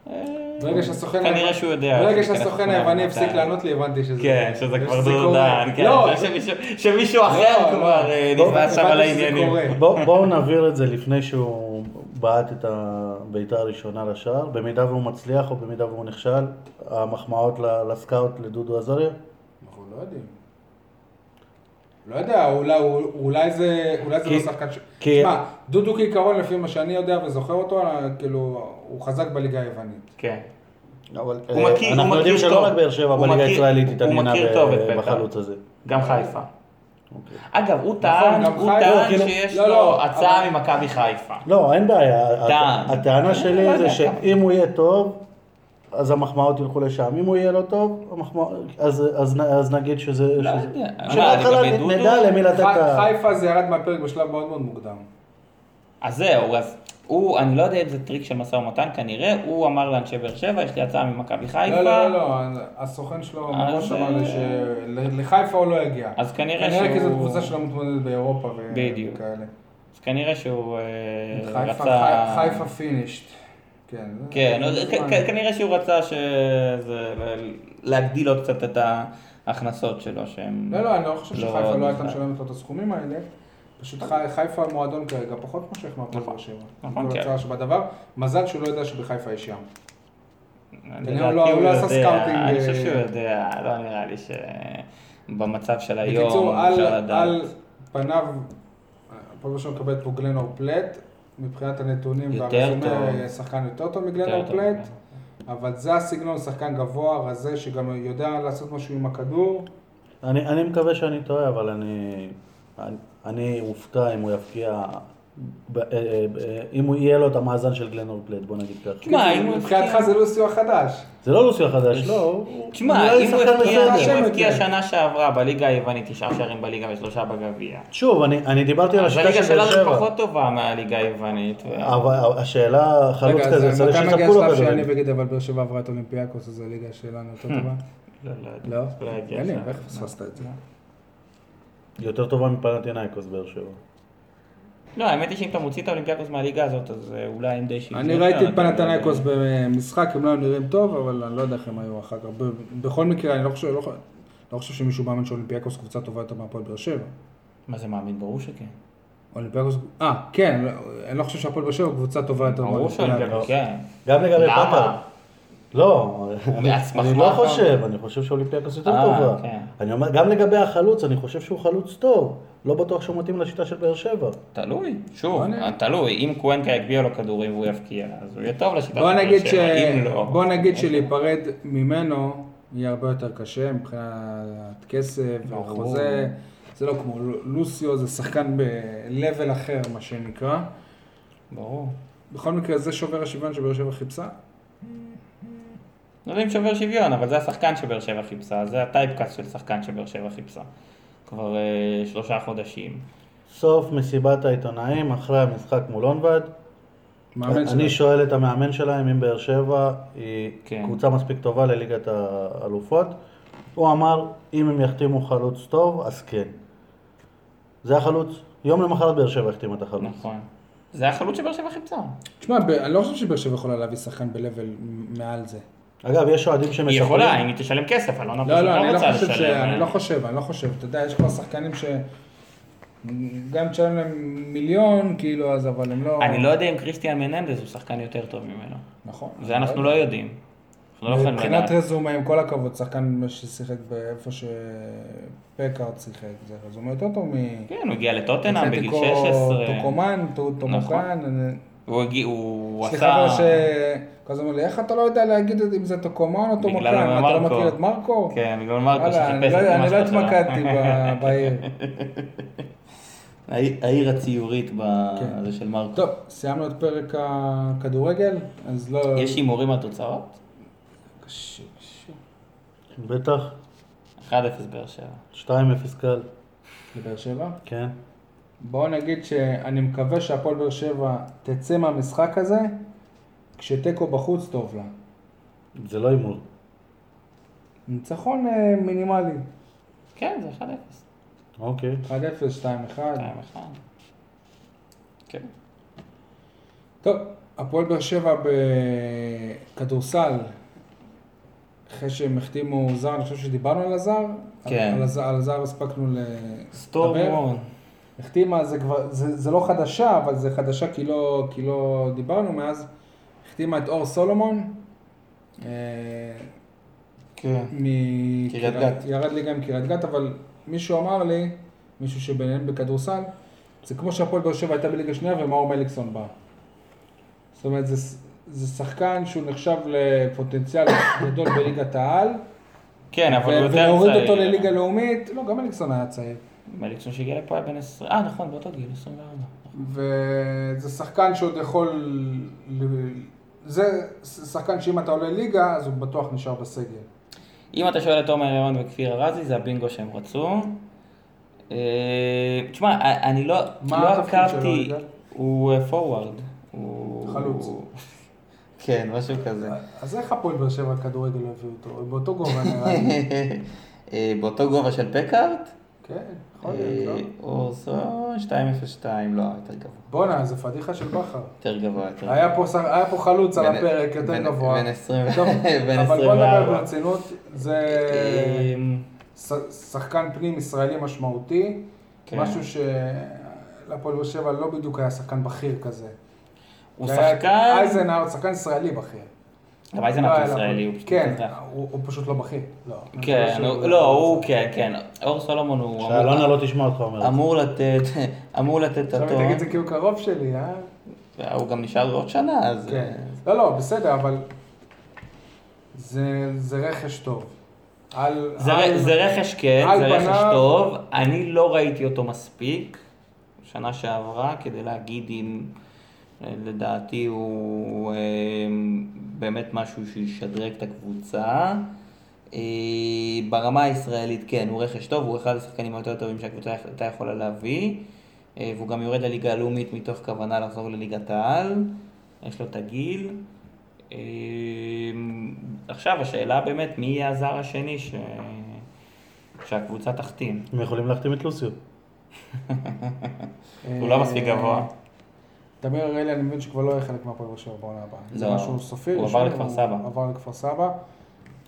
Speaker 3: אה,
Speaker 2: ברגע שהסוכן
Speaker 3: כנראה
Speaker 2: היווני-
Speaker 3: שהוא יודע.
Speaker 2: ברגע
Speaker 3: איך להיכנס
Speaker 2: שהסוכן
Speaker 3: לתמונה
Speaker 2: היווני
Speaker 3: ומתי.
Speaker 2: הפסיק לענות לי, הבנתי שזה...
Speaker 3: כן, שזה כבר
Speaker 2: שזה
Speaker 3: דודו
Speaker 2: קורה.
Speaker 3: דן, כן,
Speaker 2: לא,
Speaker 3: שמישהו- שמישהו אחר
Speaker 2: לא,
Speaker 3: כבר
Speaker 2: לא.
Speaker 3: אה, נכנס שם על העניינים.
Speaker 4: בואו נעביר את זה לפני שהוא בעט את הבעיטה הראשונה לשער, במידה והוא מצליח או במידה והוא נכשל, המחמאות לסקאוט לדודו עזריה.
Speaker 2: אנחנו לא יודעים. לא יודע, אולי, אולי זה, אולי זה
Speaker 4: כי-
Speaker 2: לא שחקן ש...
Speaker 4: כי-
Speaker 2: תשמע, דודו כעיקרון, לפי מה שאני יודע וזוכר אותו, כאילו, הוא חזק בליגה היוונית.
Speaker 3: כן.
Speaker 4: אבל
Speaker 3: הוא
Speaker 4: אה,
Speaker 3: מכיר- הוא
Speaker 4: אנחנו יודעים
Speaker 3: מכיר
Speaker 4: שלא. רק באר שבע
Speaker 3: הוא
Speaker 4: בליגה הישראלית
Speaker 3: הוא
Speaker 4: התעניינה
Speaker 3: פטר.
Speaker 4: בחלוץ הזה.
Speaker 3: גם חיפה.
Speaker 4: אוקיי.
Speaker 3: אגב, הוא טען,
Speaker 2: גם
Speaker 3: הוא טען
Speaker 4: כאילו-
Speaker 3: שיש
Speaker 2: לא,
Speaker 3: לו
Speaker 2: לא,
Speaker 3: הצעה
Speaker 2: אבל-
Speaker 3: ממכבי חיפה.
Speaker 4: לא, אין בעיה. הט-
Speaker 3: טען.
Speaker 4: הטענה
Speaker 3: לא
Speaker 4: שלי זה. שאם הוא יהיה טוב, אז המחמאות ילכו לשם. אם הוא יהיה לא טוב, המחמאות- אז- אז נ- אז נגיד שזה...
Speaker 3: לא יודע.
Speaker 4: שבהתחלה? נדע למי לתת את ה...
Speaker 2: חיפה זה ירד מהפרק בשלב מאוד מאוד מוקדם.
Speaker 3: אז זהו, אז הוא, אני לא יודע אם זה טריק של משא ומתן, כנראה, הוא אמר לאנשי באר שבע, יש לי הצעה ממכבי חיפה.
Speaker 2: לא, לא, לא, לא, הסוכן שלו
Speaker 3: אז,
Speaker 2: מראש אמר לי
Speaker 3: אה,
Speaker 2: שלחיפה הוא לא יגיע.
Speaker 3: אז כנראה
Speaker 2: כנראה כי זו
Speaker 3: שהוא-
Speaker 2: קבוצה שלא מתמודדת באירופה ו-
Speaker 3: בדיוק.
Speaker 2: וכאלה.
Speaker 3: אז כנראה שהוא אה,
Speaker 2: חיפה-
Speaker 3: רצה...
Speaker 2: חי- חיפה finished. כן.
Speaker 3: כן, כנראה שהוא רצה שזה... להגדיל עוד קצת את ההכנסות שלו, שהם...
Speaker 2: לא, לא, אני לא חושב
Speaker 3: לא
Speaker 2: שחיפה לא הייתה. משלמת לו את הסכומים האלה. פשוט חי- חיפה המועדון כרגע פחות מושך מהפועל
Speaker 3: נכון.
Speaker 2: באר שבע.
Speaker 3: נכון,
Speaker 2: כל
Speaker 3: כן.
Speaker 2: שבדבר. מזל שהוא לא יודע שבחיפה יש ים. לא- הוא לא עשה סקאוטינג,
Speaker 3: אני
Speaker 2: אה,
Speaker 3: חושב שהוא יודע, לא נראה לי שבמצב של היום
Speaker 2: בקיצור, על,
Speaker 3: אפשר
Speaker 2: על
Speaker 3: לדעת.
Speaker 2: פניו, הפועל באר שבע מקבלת פה גלנור פלט. מבחינת הנתונים
Speaker 3: יותר
Speaker 2: והרזומה,
Speaker 3: טוב.
Speaker 2: שחקן יותר טוב
Speaker 3: טוב,
Speaker 2: פלט.
Speaker 3: כן.
Speaker 2: אבל זה הסגנון, שחקן גבוה, רזה, שגם יודע לעשות משהו עם הכדור.
Speaker 4: אני, אני מקווה שאני טועה, אבל אני, אני, אני אופתע אם הוא יפקיע, אם הוא יהיה לו את המאזן של גלנור פלד, בוא נגיד ככה.
Speaker 3: תשמע, אם הוא
Speaker 2: מבחינתך זה לוסיו החדש.
Speaker 4: זה לא לוסיו חדש, לא. הוא-
Speaker 3: תשמע, אם הוא הבקיע-. אם. שנה שעברה בליגה היוונית תשעה שערים בליגה ושלושה בגביע.
Speaker 4: שוב, אני, אני דיברתי על
Speaker 3: אז
Speaker 4: השיטה
Speaker 3: הליגה
Speaker 4: של באר
Speaker 3: שלנו
Speaker 4: שבע.
Speaker 3: פחות טובה מהליגה היוונית.
Speaker 4: אבל השאלה, חלוץ כזה,
Speaker 2: אז
Speaker 4: צריך
Speaker 2: מתי מגיע
Speaker 4: שיספקו לו
Speaker 2: השלב
Speaker 4: כדורים.
Speaker 2: שאני ואגיד, אבל באר שבע עברה את אולימפיאקוס, אז הליגה שלנו יותר טובה?
Speaker 3: לא, לא.
Speaker 2: לא?
Speaker 3: לא.
Speaker 2: איך פספסת את זה?
Speaker 4: יותר טובה מפנאתינייקוס באר שבע.
Speaker 3: לא, האמת היא שאם אתה מוציא את האולימפיאקוס מהליגה הזאת, אז אה, אולי הם די שיפטו.
Speaker 2: אני ראיתי את פנאתינייקוס במשחק, הם לא היו נראים טוב, אבל אני לא יודע איך הם היו אחר כך. בכל מקרה, אני לא חושב, לא, לא חושב שמישהו מאמין שאולימפיאקוס קבוצה טובה יותר מהפועל באר שבע.
Speaker 3: מה זה מאמין? ברור שכן.
Speaker 2: אולימפיאקוס, אה, כן, לא- אני לא חושב שהפועל באר שבע קבוצה טובה יותר
Speaker 3: ברור שאולימפיאקוס, כן.
Speaker 4: גם לגבי? פטר. לא, אני, לא חושב, אני חושב שאולימפיאקוס יותר
Speaker 3: אה,
Speaker 4: טובה.
Speaker 3: כן.
Speaker 4: אני אומר, גם לגבי החלוץ, אני חושב שהוא חלוץ טוב. לא בטוח שהוא מתאים לשיטה של באר שבע.
Speaker 3: תלוי, שוב,
Speaker 2: נ-
Speaker 3: תלוי. אם קוונקה יגביה לו כדורים והוא יבקיע, אז הוא יהיה טוב לשיטה
Speaker 2: בוא
Speaker 3: של
Speaker 2: נגיד,
Speaker 3: באר
Speaker 2: ש...
Speaker 3: שבע. אם לא...
Speaker 2: בוא נגיד שלהיפרד ממנו יהיה הרבה יותר קשה מבחינת כסף. וחוזה. זה לא כמו לוסיו, זה שחקן ב-level אחר, מה שנקרא.
Speaker 3: ברור.
Speaker 2: בכל מקרה, זה שובר השוויון שבאר שבע חיפשה.
Speaker 3: לא יודע אם שובר שוויון, אבל זה השחקן שבאר שבע חיפשה, זה הטייפקאסט של שחקן שבאר שבע חיפשה. כבר אה, שלושה חודשים.
Speaker 4: סוף מסיבת העיתונאים אחרי המשחק מול אונבד. אני
Speaker 2: שלהם.
Speaker 4: שואל את המאמן שלהם אם באר שבע היא
Speaker 3: כן.
Speaker 4: קבוצה מספיק טובה לליגת האלופות. הוא אמר, אם הם יחתימו חלוץ טוב, אז כן. זה החלוץ. יום למחרת באר שבע החתימה את החלוץ.
Speaker 3: נכון. זה החלוץ שבאר שבע חיפשה.
Speaker 2: תשמע, ב- אני לא חושב שבאר שבע יכולה להביא שחקן ב-level מעל זה.
Speaker 4: אגב, יש אוהדים
Speaker 3: היא
Speaker 4: שמספרים...
Speaker 3: יכולה, אם היא תשלם כסף, אלונה פשוט
Speaker 2: לא, לא, אני
Speaker 3: לא
Speaker 2: לא
Speaker 3: רוצה
Speaker 2: חושב ש...
Speaker 3: לשלם.
Speaker 2: אני לא חושב, אני לא חושב. אתה יודע, יש כבר שחקנים ש... גם תשלם להם מיליון, כאילו, אז אבל הם לא...
Speaker 3: אני לא יודע אם קריסטיאן מננדז הוא שחקן יותר טוב ממנו.
Speaker 2: נכון.
Speaker 3: זה אנחנו לא יודעים. לא
Speaker 2: מבחינת. רזומה, עם כל הכבוד, שחקן ששיחק באיפה שפקארט שיחק, זה רזומה יותר טוב מ...
Speaker 3: כן, הוא הגיע לטוטנאם בגיל
Speaker 2: אתלטיקו
Speaker 3: 16.
Speaker 2: טוקומן, טו- טומוקן. אני-
Speaker 3: הוא הגיע, הוא עשה...
Speaker 2: חבר ש... כל הזמן אומר לי, איך אתה לא יודע להגיד אם זה טוקומן או מה, אתה לא
Speaker 3: מרקו.
Speaker 2: מכיר את מרקו?
Speaker 3: כן, בגלל מרקו
Speaker 2: אני
Speaker 3: שחיפש
Speaker 2: לא-
Speaker 3: את
Speaker 2: אני
Speaker 3: מה
Speaker 2: לא
Speaker 3: שאתה שואל.
Speaker 2: התמקדתי ב- בעיר.
Speaker 3: העיר- הציורית
Speaker 2: כן.
Speaker 3: בזה של מרקו.
Speaker 2: טוב, סיימנו את פרק הכדורגל, אז לא...
Speaker 3: יש הימורים על תוצאות?
Speaker 2: קשה, קשה.
Speaker 4: בטח,
Speaker 3: 1-0 באר שבע.
Speaker 4: 2-0 קל.
Speaker 2: לבאר שבע?
Speaker 4: כן.
Speaker 2: בואו נגיד שאני מקווה שהפועל באר שבע תצא מהמשחק הזה, כשתיקו בחוץ טוב לה.
Speaker 4: זה לא הימור.
Speaker 2: ניצחון אה, מינימלי,
Speaker 3: כן, זה 1-0.
Speaker 4: אוקיי.
Speaker 2: 1-0, 2-1.
Speaker 3: 2-1. כן.
Speaker 2: טוב, הפועל באר שבע בכדורסל, אחרי שהם החתימו זר, אני חושב שדיברנו על הזר.
Speaker 3: כן.
Speaker 2: על הזר, על הזר הספקנו לדבר.
Speaker 3: סטורמון.
Speaker 2: החתימה, זה כבר, זה, זה לא חדשה, אבל זה חדשה כי לא, כי לא דיברנו מאז. החתימה את אור סולומון. אה,
Speaker 3: כן.
Speaker 2: מקריית
Speaker 3: גת.
Speaker 2: ירד ליגה עם קריית גת, אבל מישהו אמר לי מישהו שביניהם בכדורסל, זה כמו שהפועל באר שבע הייתה בליגה שנייה ומאור מליקסון בא. זאת אומרת, זה, זה שחקן שהוא נחשב לפוטנציאל גדול בליגת העל,
Speaker 3: כן, אבל הוא יותר צעיר.
Speaker 2: ולהוריד אותו לליגה לאומית, לא, גם מליקסון היה צעיר.
Speaker 3: מליקסון שהגיע לפה היה בן 20, אה נכון, באותו גיל, 24.
Speaker 2: וזה שחקן שעוד יכול... זה שחקן שאם אתה עולה ליגה, אז הוא בטוח נשאר בסגל.
Speaker 3: אם אתה שואל את עומר ירון וכפיר ארזי, זה הבינגו שהם רצו. אה, תשמע, אני לא לא עקבתי? הוא פורוורד. הוא...
Speaker 2: חלוץ.
Speaker 3: כן, משהו כזה.
Speaker 2: אז איך הפועל באר שבע כדורגל הביאו אותו? באותו גובה נראה לי.
Speaker 3: אה, באותו גובה של פקארט?
Speaker 2: כן, יכול להיות,
Speaker 3: אה,
Speaker 2: לא?
Speaker 3: אורסו 202, לא, יותר גבוה.
Speaker 2: בואנה, זה פדיחה של בכר.
Speaker 3: יותר גבוה, יותר גבוה.
Speaker 2: היה פה, חלוץ על הפרק יותר גבוה.
Speaker 3: בן 20
Speaker 2: טוב,
Speaker 3: בן
Speaker 2: אבל בוא נדבר
Speaker 3: 24.
Speaker 2: ברצינות, זה ש- שחקן פנים ישראלי משמעותי,
Speaker 3: כן.
Speaker 2: משהו שלפועל באר שבע לא בדיוק היה שחקן בכיר כזה.
Speaker 3: הוא שחקן...
Speaker 2: אייזנהאוט, שחקן ישראלי בכיר.
Speaker 3: גם
Speaker 2: לא
Speaker 3: אייזנאפ
Speaker 2: היה
Speaker 3: ישראלי,
Speaker 2: לה-
Speaker 3: הוא פשוט
Speaker 2: כן. הוא פשוט לא בכיר. לא.
Speaker 3: כן,
Speaker 2: לא
Speaker 3: הוא- לא, כן, כן. אור סולומון הוא
Speaker 4: שאלונה לא תשמע אותך אומר את זה.
Speaker 3: אמור לתת, אמור לתת את
Speaker 2: עכשיו
Speaker 3: הטון.
Speaker 2: תגיד את זה כי הוא קרוב שלי, אה?
Speaker 3: הוא גם נשאר עוד שנה, אז...
Speaker 2: כן. לא, לא, בסדר, אבל זה זה רכש טוב. על...
Speaker 3: זה,
Speaker 2: על-
Speaker 3: זה רכש כן, זה רכש טוב. אני לא ראיתי אותו מספיק שנה שעברה כדי להגיד אם אה, לדעתי הוא אה, באמת משהו שישדרג את הקבוצה. אה, ברמה הישראלית כן, הוא רכש טוב, הוא אחד השחקנים היותר טובים שהקבוצה הייתה יכולה להביא. אה, והוא גם יורד לליגה הלאומית מתוך כוונה לחזור לליגת העל. יש לו את הגיל. עכשיו השאלה באמת, מי יהיה הזר השני ש... שהקבוצה תחתים?
Speaker 4: הם יכולים להחתים את לוסיו.
Speaker 3: הוא לא מספיק גבוה.
Speaker 2: תמיר אריאלי, אני מבין שכבר לא יהיה חלק מהפועל באר שבע בעונה הבאה. זה
Speaker 3: לא,
Speaker 2: משהו סופי.
Speaker 3: הוא עבר לכפר סבא.
Speaker 2: עבר לכפר סבא.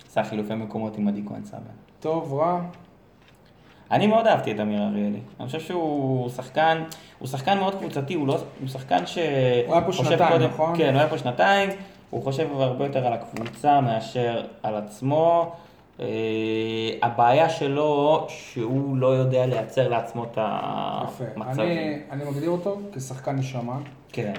Speaker 3: עשה חילופי מקומות עם עדי כהן סבא.
Speaker 2: טוב, רע.
Speaker 3: אני מאוד אהבתי את אמיר אריאלי. אני חושב שהוא שחקן, הוא שחקן מאוד קבוצתי, הוא, לא, הוא שחקן ש...
Speaker 2: הוא היה פה שנתיים, נכון?
Speaker 3: כן, הוא היה פה שנתיים, הוא חושב הרבה יותר על הקבוצה מאשר על עצמו. Uh, הבעיה שלו, שהוא לא יודע לייצר לעצמו את
Speaker 2: יפה.
Speaker 3: המצבים.
Speaker 2: אני- אני מגדיר אותו כשחקן נשמה.
Speaker 3: כן.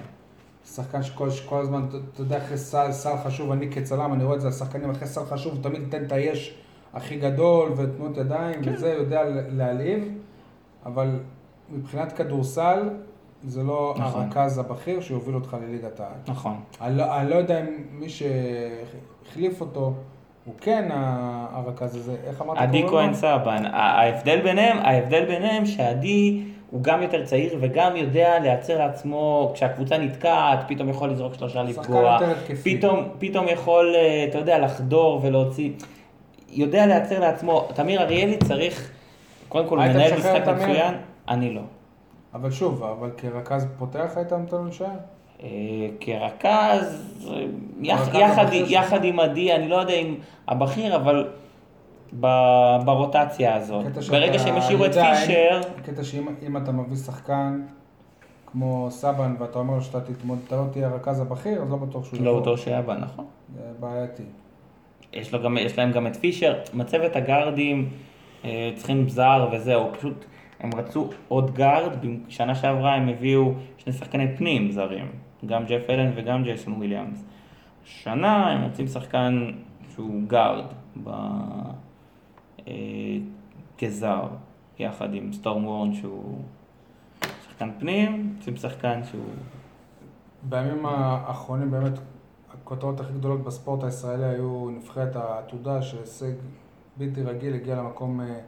Speaker 2: שחקן שכל שכל הזמן, אתה- יודע, אחרי סל, סל חשוב, אני כצלם, אני רואה את זה, השחקנים אחרי סל חשוב, תמיד ייתן את היש הכי גדול, ותנועות ידיים,
Speaker 3: כן.
Speaker 2: וזה, יודע ל- להעליב, אבל מבחינת כדורסל, זה לא
Speaker 3: נכון.
Speaker 2: הרכז הבכיר שיוביל אותך לליגת העל.
Speaker 3: נכון.
Speaker 2: אני לא, אני לא יודע אם מי שהחליף אותו, הוא כן הרכז הזה, איך אמרת?
Speaker 3: עדי כהן? סבן, ההבדל ביניהם, ההבדל ביניהם שעדי הוא גם יותר צעיר וגם יודע לייצר לעצמו, כשהקבוצה נתקעת, פתאום יכול לזרוק שלושה לפגוע. פתאום, פתאום יכול, אה, אתה יודע, לחדור ולהוציא, יודע לייצר לעצמו, תמיר אריאלי צריך, קודם כל מנהל משחק? מצוין, אני לא.
Speaker 2: אבל שוב, אבל כרכז פותח היית נותן לו להישאר?
Speaker 3: אה, כרכז, אה, יח- יחד? יחד עם עדי, אני לא יודע אם הבכיר, אבל ב- ברוטציה הזאת. ברגע שהם השאירו את פישר,
Speaker 2: קטע שאם אם אתה מביא שחקן כמו סבן ואתה אומר לו שאתה תתמוד, אתה לא תהיה הרכז הבכיר, אז לא בטוח שהוא
Speaker 3: לא אותו שהיה נכון.
Speaker 2: זה בעייתי.
Speaker 3: יש, לו גם, יש להם גם את פישר, מצבת הגארדים אה, צריכים זר וזהו, פשוט הם רצו עוד גארד, בשנה שעברה הם הביאו שני שחקני פנים זרים, גם ג'ף אלן וגם ג'ייסון וויליאמס. שנה הם רוצים שחקן שהוא גארד. אה, כזר, יחד עם סטורם וורן שהוא שחקן פנים, רוצים שחקן שהוא...
Speaker 2: בימים האחרונים באמת הכותרות הכי גדולות בספורט הישראלי היו נבחרת העתודה שהישג בלתי רגיל, הגיע למקום אה,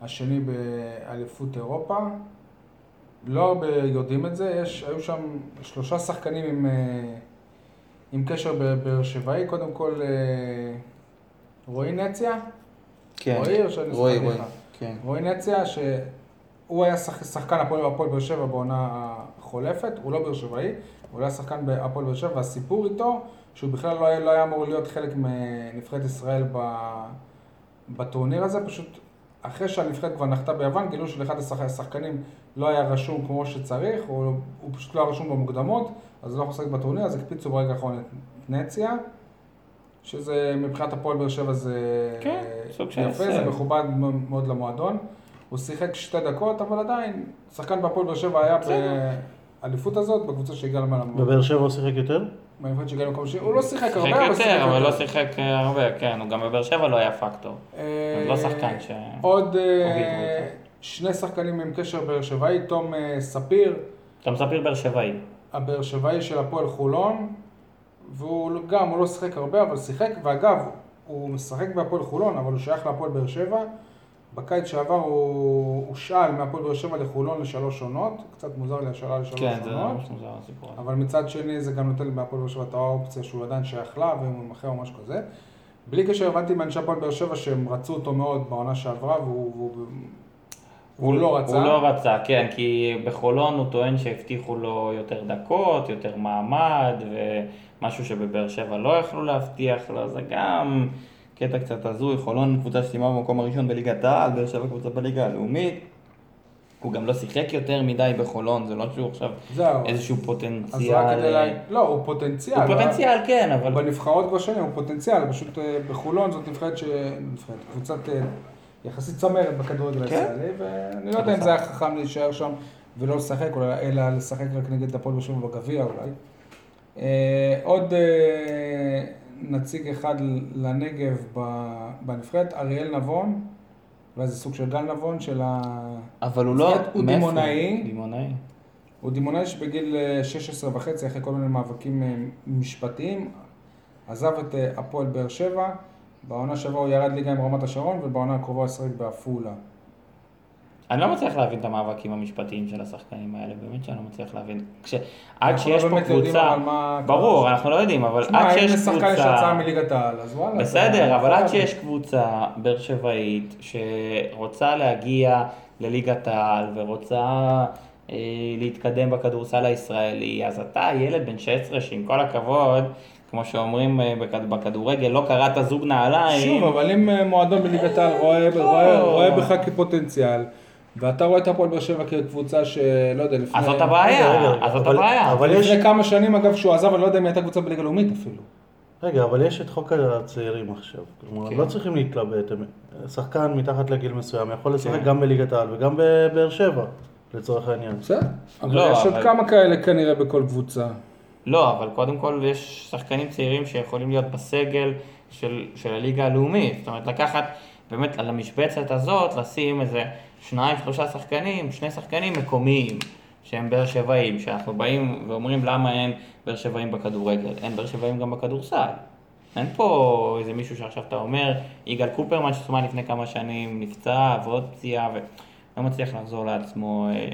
Speaker 2: השני באליפות אירופה. לא הרבה יודעים את זה, יש, היו שם שלושה שחקנים עם, אה, עם קשר בבאר שבעי, קודם כל אה, רועי נציה, רועי שאני
Speaker 3: רועי,
Speaker 2: זוכר
Speaker 3: רועי,
Speaker 2: לך?
Speaker 3: כן.
Speaker 2: רועי נציה, שהוא היה שח- שחקן הפועל הפועל באר שבע בעונה החולפת, הוא לא באר שבעי, הוא היה שחקן בהפועל באר שבע, והסיפור איתו, שהוא בכלל לא היה, לא היה אמור להיות חלק מנבחרת ישראל ב, בטורניר הזה, פשוט אחרי שהנבחרת כבר נחתה ביוון, גילו שלאחד השח- השחקנים לא היה רשום כמו שצריך, הוא, הוא פשוט לא היה רשום במוקדמות, אז לא יכול לשחק בטורניר, אז הקפיצו ברגע האחרון את נציה. שזה מבחינת הפועל באר שבע זה
Speaker 3: כן,
Speaker 2: יפה. זה מכובד מאוד למועדון. הוא שיחק שתי דקות, אבל עדיין, שחקן בהפועל באר שבע היה באליפות הזאת, בקבוצה שהגיעה למעלה.
Speaker 4: בבאר שבע הוא שיחק יותר?
Speaker 2: בנבחרת שהגיעה למקום שני, הוא לא שיחק הרבה, אבל שיחק
Speaker 3: יותר, אבל לא. שיחק אה, הרבה, כן, הוא גם בבאר שבע לא היה פקטור.
Speaker 2: אה,
Speaker 3: לא שחקן ש...
Speaker 2: עוד אה. שני שחקנים עם קשר באר שבעי, תום ספיר,
Speaker 3: אתה מספיר באר שבעי.
Speaker 2: הבאר שבעי של הפועל חולון, והוא גם, הוא לא שיחק הרבה, אבל שיחק, ואגב, הוא משחק בהפועל חולון, אבל הוא שייך להפועל באר שבע. בקיץ שעבר הוא הושאל מהפועל באר שבע לחולון לשלוש עונות, קצת מוזר לי השאלה לשלוש
Speaker 3: כן, זה
Speaker 2: עונות.
Speaker 3: ממש מוזר הסיפור הזה.
Speaker 2: אבל מצד שני זה גם נותן בהפועל באר שבע את האופציה שהוא עדיין שייך לה ואם הוא יימכר או משהו כזה. בלי קשר הבנתי מאנשי הפועל באר שבע שהם רצו אותו מאוד בעונה שעברה והוא, והוא, והוא לא רצה.
Speaker 3: הוא לא רצה, כן, כי בחולון הוא טוען שהבטיחו לו יותר דקות, יותר מעמד, ומשהו שבבאר שבע לא יכלו להבטיח לו, זה גם קטע קצת הזוי, חולון קבוצה שסיימה במקום הראשון בליגת העל, באר שבע קבוצה בליגה הלאומית. הוא גם לא שיחק יותר מדי בחולון, זה לא שהוא עכשיו
Speaker 2: זהו.
Speaker 3: איזשהו
Speaker 2: אז
Speaker 3: פוטנציאל.
Speaker 2: רק כדי לה...
Speaker 3: אה,
Speaker 2: לא, הוא פוטנציאל.
Speaker 3: הוא פוטנציאל, כן, אבל...
Speaker 2: בנבחרות כבר שנים, הוא פוטנציאל, פשוט אה, בחולון זאת נבחרת ש... נבחרת, קבוצת אה, יחסית צמרת בכדורגל
Speaker 3: כן.
Speaker 2: הישראלי, ואני לא יודע אם זה היה חכם להישאר שם ולא לשחק, אלא לשחק רק נגד הפועל באר שבע בגביע אולי. עוד נציג אחד לנגב בנבחרת, אריאל נבון, אולי זה סוג של גל נבון של ה...
Speaker 3: אבל הוא לא...
Speaker 2: הוא? דימונאי.
Speaker 3: דימונאי.
Speaker 2: הוא דימונאי שבגיל אה, 16 וחצי, אחרי כל מיני מאבקים אה, משפטיים, עזב את אה, הפועל באר שבע. בעונה שעברה הוא ירד ליגה עם רמת השרון, ובעונה הקרובה הוא ישחק בעפולה.
Speaker 3: אני לא מצליח להבין את המאבקים המשפטיים של השחקנים האלה, באמת שאני לא מצליח להבין. כש... עד שיש
Speaker 2: לא
Speaker 3: פה קבוצה,
Speaker 2: מה...
Speaker 3: ברור, אנחנו לא יודעים, אבל
Speaker 2: תשמע,
Speaker 3: עד
Speaker 2: אם
Speaker 3: שיש
Speaker 2: לשחקן יש
Speaker 3: קבוצה,
Speaker 2: הצעה מליגת העל, אז וואלה.
Speaker 3: בסדר, אבל עד שיש קבוצה באר שבעית שרוצה להגיע לליגת העל ורוצה אה, להתקדם בכדורסל הישראלי, אז אתה ילד בן 16 שעם כל הכבוד, כמו שאומרים אה, בכד- בכדורגל, לא קראת זוג נעליים.
Speaker 2: שוב, אבל אם אה, מועדון בליגת העל רואה- רואה רואה בך כפוטנציאל, ואתה רואה את הפועל באר שבע כקבוצה שלא יודע, לפני...
Speaker 3: אז זאת הבעיה, אז זאת הבעיה.
Speaker 4: אבל יש...
Speaker 2: לפני כמה שנים, אגב, שהוא עזב, אני לא יודע אם הייתה קבוצה בליגה לאומית אפילו.
Speaker 4: רגע, אבל יש את חוק הצעירים עכשיו. כלומר,
Speaker 3: כן.
Speaker 4: לא צריכים להתלבט. שחקן מתחת לגיל מסוים יכול לשחק
Speaker 3: כן.
Speaker 4: גם בליגת העל וגם בבאר שבע, לצורך העניין.
Speaker 2: בסדר. אבל
Speaker 3: לא,
Speaker 2: יש עוד כמה כאלה כנראה בכל קבוצה.
Speaker 3: לא, אבל קודם כל יש שחקנים צעירים שיכולים להיות בסגל של, של הליגה הלאומית. זאת אומרת, לקחת באמת על המשבצת הזאת, לשים איזה שניים, שלושה שחקנים, שני שחקנים מקומיים, שהם באר שבעים, שאנחנו באים ואומרים למה אין באר שבעים בכדורגל. אין באר שבעים גם בכדורסל. אין פה איזה מישהו שעכשיו אתה אומר, יגאל קופרמן שסומן לפני כמה שנים, נפצע ועוד פציעה ולא מצליח לחזור לעצמו. אה,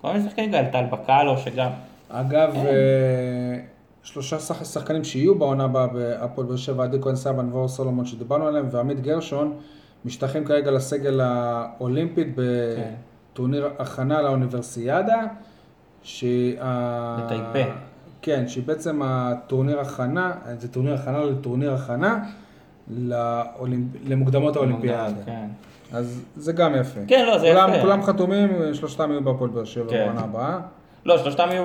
Speaker 3: כל מיני שחקנים כאלה, טל בקאלו שגם...
Speaker 2: אגב, אה, שלושה שח- שחקנים שיהיו בעונה הבאה בהפועל באר שבע, עדי כהן סבן ואור סולומון שדיברנו עליהם, ועמית גרשון, משתייכים כרגע לסגל האולימפית בטורניר הכנה לאוניברסיאדה. שה-
Speaker 3: בטייפה.
Speaker 2: כן, שהיא בעצם הטורניר הכנה, זה טורניר הכנה לטורניר הכנה לאולימפ... למוקדמות האולימפיאדה.
Speaker 3: כן.
Speaker 2: אז זה גם יפה.
Speaker 3: כן, לא, זה
Speaker 2: כולם,
Speaker 3: יפה.
Speaker 2: כולם חתומים, שלושתם יהיו בהפועל באר שבע
Speaker 3: כן.
Speaker 2: בעונה הבאה.
Speaker 3: לא, שלושתם יהיו,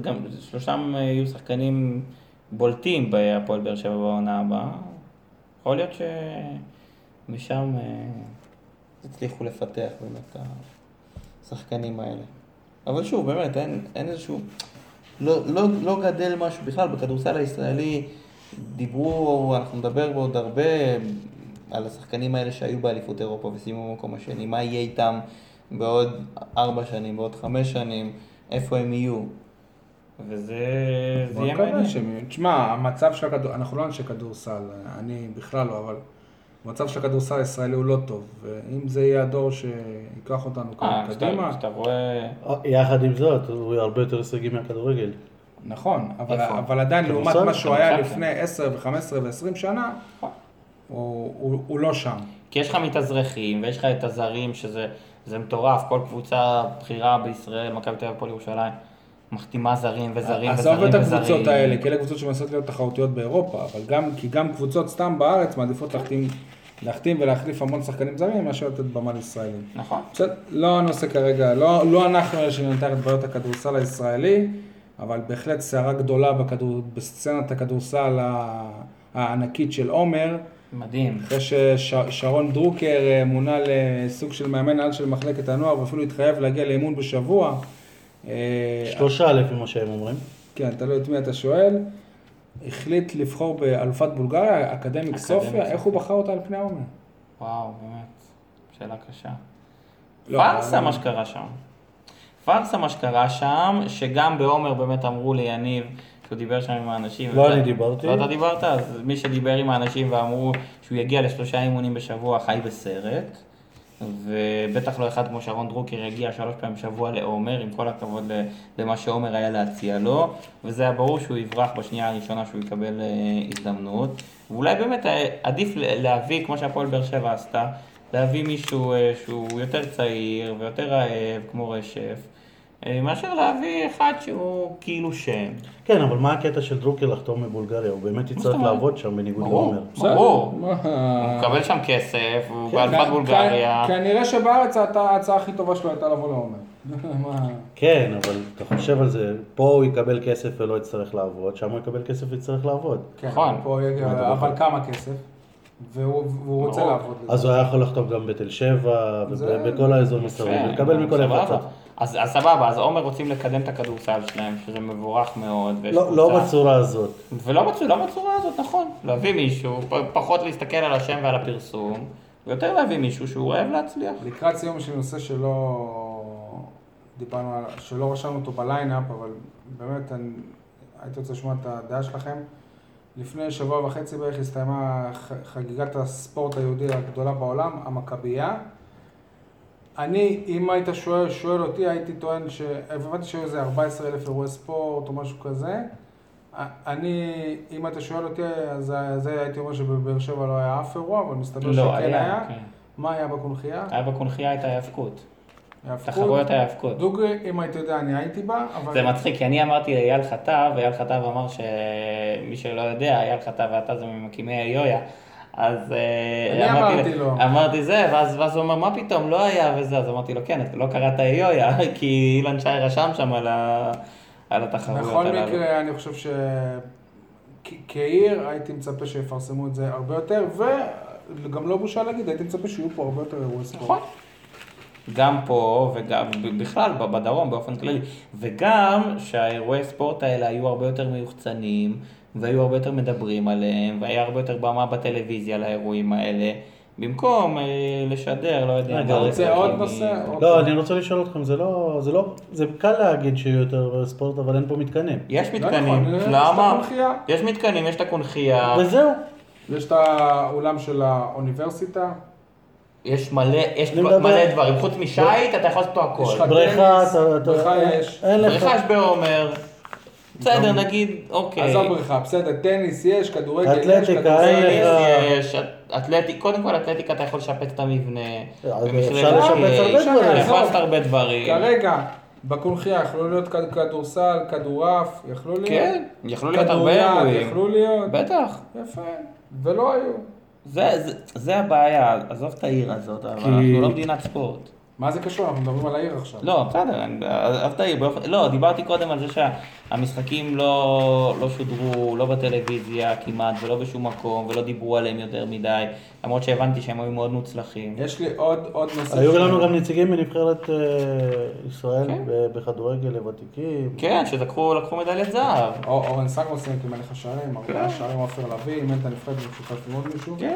Speaker 3: גם, שלושתם יהיו שחקנים בולטים בהפועל באר שבע בעונה הבאה. יכול להיות שמשם אה, הצליחו לפתח באמת את השחקנים האלה. אבל שוב, באמת, אין, אין איזשהו... לא, לא, לא גדל משהו בכלל בכדורסל הישראלי. דיברו, אנחנו נדבר עוד הרבה על השחקנים האלה שהיו באליפות אירופה וסיימו במקום השני. מה יהיה איתם בעוד ארבע שנים, בעוד חמש שנים, איפה הם יהיו. וזה יהיה מעניין.
Speaker 2: תשמע, המצב של הכדור... אנחנו לא אנשי כדורסל, אני בכלל לא, אבל המצב של הכדורסל הישראלי הוא לא טוב. ואם זה יהיה הדור שיקח אותנו
Speaker 3: אה,
Speaker 2: כאן
Speaker 3: כשאתה-
Speaker 2: קדימה,
Speaker 3: כשאתה רואה...
Speaker 4: יחד עם זאת, הוא הרבה יותר הישגי מהכדורגל.
Speaker 2: נכון, אבל,
Speaker 3: איפה?
Speaker 2: אבל עדיין לעומת? מה שהוא היה לפני 10 ו-15 ו-20 שנה, הוא, הוא, הוא לא שם.
Speaker 3: כי יש לך מתאזרחים, ויש לך את הזרים, שזה זה מטורף, כל קבוצה בכירה בישראל, מכבי תל אביב, הפועל ירושלים, מחתימה זרים וזרים
Speaker 2: עזוב
Speaker 3: וזרים
Speaker 2: את
Speaker 3: וזרים.
Speaker 2: הקבוצות האלה, כי אלה קבוצות שמנסות להיות תחרותיות באירופה, אבל גם, כי גם קבוצות סתם בארץ מעדיפות להחתים, להחתים ולהחליף המון שחקנים זרים מאשר לתת במה לישראלים.
Speaker 3: נכון.
Speaker 2: בסדר, לא הנושא כרגע, לא, לא אנחנו אלה שננתח את בעיות הכדורסל הישראלי, אבל בהחלט סערה גדולה בכדור, בסצנת הכדורסל הענקית של עומר,
Speaker 3: מדהים.
Speaker 2: אחרי ששרון דרוקר אה, מונה לסוג של מאמן על של מחלקת הנוער ואפילו התחייב להגיע לאימון בשבוע. אה,
Speaker 4: שלושה לפי מה שהם אומרים.
Speaker 2: כן, תלוי את מי אתה שואל. החליט לבחור באלופת בולגריה, אקדמיק סופיה. איך הוא בחר אותה על פני העומר?
Speaker 3: וואו, באמת, שאלה קשה.
Speaker 2: לא,
Speaker 3: פארסה מה שקרה שם. פארסה מה שקרה שם, שגם בעומר באמת אמרו ליניב, שהוא דיבר שם עם האנשים.
Speaker 4: לא אני דיברתי.
Speaker 3: לא אתה דיברת? אז מי שדיבר עם האנשים ואמרו שהוא יגיע לשלושה אימונים בשבוע חי בסרט. ובטח לא אחד כמו שרון דרוקר יגיע שלוש פעמים בשבוע לעומר, עם כל הכבוד למה שעומר היה להציע לו, וזה היה ברור שהוא יברח בשנייה הראשונה שהוא יקבל אה, הזדמנות. ואולי באמת אה, עדיף להביא, כמו שהפועל באר שבע עשתה, להביא מישהו אה, שהוא יותר צעיר ויותר רעב, כמו רשף, מאשר להביא אחד שהוא כאילו שם.
Speaker 4: כן, אבל מה הקטע של דרוקר לחתום מבולגריה? הוא באמת יצטרך? לעבוד שם בניגוד
Speaker 3: ברור.
Speaker 4: לעומר.
Speaker 3: ברור.
Speaker 2: מה?
Speaker 3: הוא מקבל שם כסף, הוא
Speaker 2: כן,
Speaker 3: באלפת בולגריה.
Speaker 2: כנראה שבארץ ההצעה הכי טובה שלו הייתה לבוא לעומר.
Speaker 4: כן, אבל אתה חושב על זה, פה הוא יקבל כסף ולא יצטרך לעבוד, שם הוא יקבל כסף ויצטרך לעבוד.
Speaker 2: כן,
Speaker 3: נכון.
Speaker 2: אבל כמה כסף? והוא רוצה
Speaker 3: ברור.
Speaker 2: לעבוד.
Speaker 4: אז הוא היה יכול לחתום גם בתל שבע, ובכל האזור מסביב,
Speaker 3: יפה,
Speaker 4: ולקבל מכל
Speaker 3: סבבה. אז אז סבבה, אז עומר רוצים לקדם את הכדורסל שלהם, שזה מבורך מאוד.
Speaker 4: לא לא
Speaker 3: קבוצה.
Speaker 4: בצורה הזאת.
Speaker 3: ולא בצורה, לא בצורה הזאת, נכון. להביא מישהו, פחות להסתכל על השם ועל הפרסום, ויותר להביא מישהו שהוא אוהב להצליח.
Speaker 2: לקראת סיום יש לי נושא שלא דיברנו עליו, שלא רשמנו אותו בליינאפ, אבל באמת אני הייתי רוצה לשמוע את הדעה שלכם. לפני שבוע וחצי בערך הסתיימה חגיגת הספורט היהודי הגדולה בעולם, המכבייה. אני, אם היית שואל, שואל אותי, הייתי טוען ש... הבנתי שהיו איזה 14 אלף אירועי ספורט או משהו כזה. אני, אם אתה שואל אותי, אז זה הייתי אומר שבבאר שבע לא היה אף אירוע, אבל מסתבר שכן היה.
Speaker 3: כן.
Speaker 2: מה היה בקונכייה?
Speaker 3: היה בקונכייה את ההיאבקות.
Speaker 2: ההאבקות.
Speaker 3: תחרויות ההיאבקות.
Speaker 2: דוגרי, אם היית יודע, אני הייתי בה, אבל...
Speaker 3: זה מצחיק, כי אני אמרתי לאייל חטב, ואייל חטב אמר שמי שלא יודע, אייל חטב ואתה זה ממקימי היויה. אז אה,
Speaker 2: אני אמרתי לו.
Speaker 3: אמרתי זה, ואז, ואז הוא אומר, מה פתאום, לא היה וזה, אז אמרתי לו, כן, לא קראת היויה, כי אילן שי רשם שם על, ה... על התחרויות
Speaker 2: בכל. מקרה, אני חושב ש... כ- כעיר הייתי מצפה שיפרסמו את זה הרבה יותר, וגם לא בושה להגיד, הייתי מצפה שיהיו פה הרבה יותר אירועי ספורט.
Speaker 3: נכון. גם פה וגם בכלל בדרום באופן כללי, וגם שהאירועי ספורט האלה היו הרבה יותר מיוחצנים, והיו הרבה יותר מדברים עליהם, והיה הרבה יותר במה בטלוויזיה לאירועים האלה, במקום אה, לשדר, לא יודע,
Speaker 2: אתה רוצה עוד. נושא? עוד-
Speaker 4: לא, אני רוצה לשאול אתכם, זה לא, זה לא, זה קל להגיד שיהיו יותר ספורט, אבל אין פה מתקנים.
Speaker 3: יש
Speaker 2: לא
Speaker 3: מתקנים,
Speaker 2: נכון, יש את
Speaker 3: למה?
Speaker 2: הקונכייה.
Speaker 3: יש מתקנים, יש את הקונכייה,
Speaker 4: וזהו.
Speaker 2: יש את האולם של האוניברסיטה,
Speaker 3: יש מלא, יש מלא דברים, חוץ משייט אתה יכול לעשות פה
Speaker 2: יש לך
Speaker 3: הכל.
Speaker 4: בריכה,
Speaker 2: טניס,
Speaker 4: אתה, אתה,
Speaker 2: בריכה
Speaker 4: אין-
Speaker 2: יש.
Speaker 3: בריכה יש בעומר, בסדר נגיד, אוקיי.
Speaker 2: עזוב בריכה, בסדר, טניס יש, כדורגל יש,
Speaker 4: אתלטיקה,
Speaker 2: יש.
Speaker 4: לך-
Speaker 3: יש, אתלטיק, קודם כל אתלטיקה אתה יכול לשפץ את המבנה.
Speaker 4: אפשר לשפץ הרבה דברים.
Speaker 2: כרגע, בקונכייה יכלו להיות כד- כדורסל, כדורעף, יכלו להיות.
Speaker 3: כן, יכלו להיות הרבה
Speaker 2: כדוריד,
Speaker 3: אירועים.
Speaker 2: יכלו להיות.
Speaker 3: בטח.
Speaker 2: יפה, ולא היו.
Speaker 3: זה, זה, זה הבעיה, עזוב את העיר הזאת, אבל
Speaker 4: כי-
Speaker 3: אנחנו לא מדינת ספורט.
Speaker 2: מה זה קשור? אנחנו מדברים על העיר עכשיו.
Speaker 3: לא, בסדר, את העיר. לא, דיברתי קודם על זה שהמשחקים לא, לא שודרו, לא בטלוויזיה כמעט, ולא בשום מקום, ולא דיברו עליהם יותר מדי, למרות שהבנתי שהם היו מאוד מוצלחים.
Speaker 2: יש לי עוד, עוד נושא.
Speaker 4: היו לנו גם נציגים מנבחרת אה, ישראל
Speaker 3: כן.
Speaker 4: בכדורגל לוותיקים.
Speaker 3: כן, שלקחו לקחו מדליית זהב.
Speaker 2: או- אורן סגרו סיים כמלך השערים, ארבעה
Speaker 3: כן.
Speaker 2: שערים עופר לביא, אימן את הנבחרת במשותף עם עוד מישהו.
Speaker 3: כן.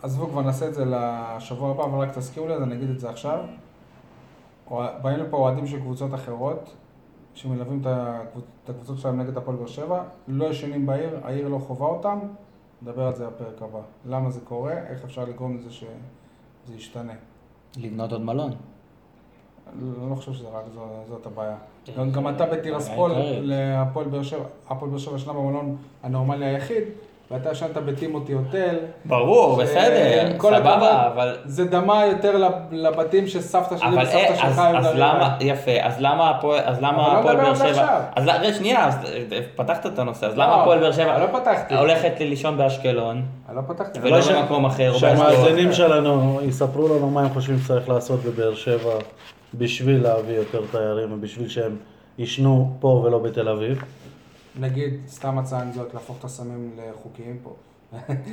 Speaker 2: אה, עזבו, כבר נעשה את זה לשבוע הבא, אבל רק תזכירו לי, אז אני אגיד את זה עכשיו. באים לפה אוהדים של קבוצות אחרות, שמלווים את הקבוצ- את הקבוצות שלהם נגד הפועל באר שבע, לא ישנים בעיר, העיר לא חווה אותם, נדבר על זה בפרק הבא. למה זה קורה, איך אפשר לגרום לזה שזה ישתנה.
Speaker 3: לבנות עוד מלון.
Speaker 2: לא חושב שזה רק זו, זאת הבעיה. גם, גם אתה בטירספול. להפועל באר שבע, הפועל באר שבע ישנה במלון הנורמלי היחיד, ואתה ישנת בטימותי הוטל.
Speaker 3: ברור,
Speaker 2: אה,
Speaker 3: בסדר,
Speaker 2: הכבוד,
Speaker 3: סבבה, אבל...
Speaker 2: זה דמה יותר לב- לבתים שסבתא שלי
Speaker 3: אבל
Speaker 2: וסבתא
Speaker 3: אה,
Speaker 2: שלך
Speaker 3: אז,
Speaker 2: היו
Speaker 3: אז
Speaker 2: גרים
Speaker 3: למה. יפה, אז למה הפועל, אז למה
Speaker 2: אבל לא
Speaker 3: הפועל
Speaker 2: מדבר
Speaker 3: באר
Speaker 2: על זה
Speaker 3: שבע,
Speaker 2: עכשיו.
Speaker 3: אז לא, רגע, שנייה, אז אה, פתחת את הנושא, אז למה
Speaker 2: לא,
Speaker 3: הפועל באר שבע
Speaker 2: לא פתחתי.
Speaker 3: הולכת לישון באשקלון,
Speaker 2: אני לא פתחתי.
Speaker 3: ולא
Speaker 4: לא ש-
Speaker 3: במקום אחר,
Speaker 4: שהמאזינים? שלנו יספרו לנו מה הם חושבים שצריך לעשות בבאר שבע בשביל להביא יותר תיירים ובשביל שהם יישנו פה ולא בתל אביב.
Speaker 2: נגיד, סתם הצעה אני זורק להפוך את הסמים לחוקיים פה.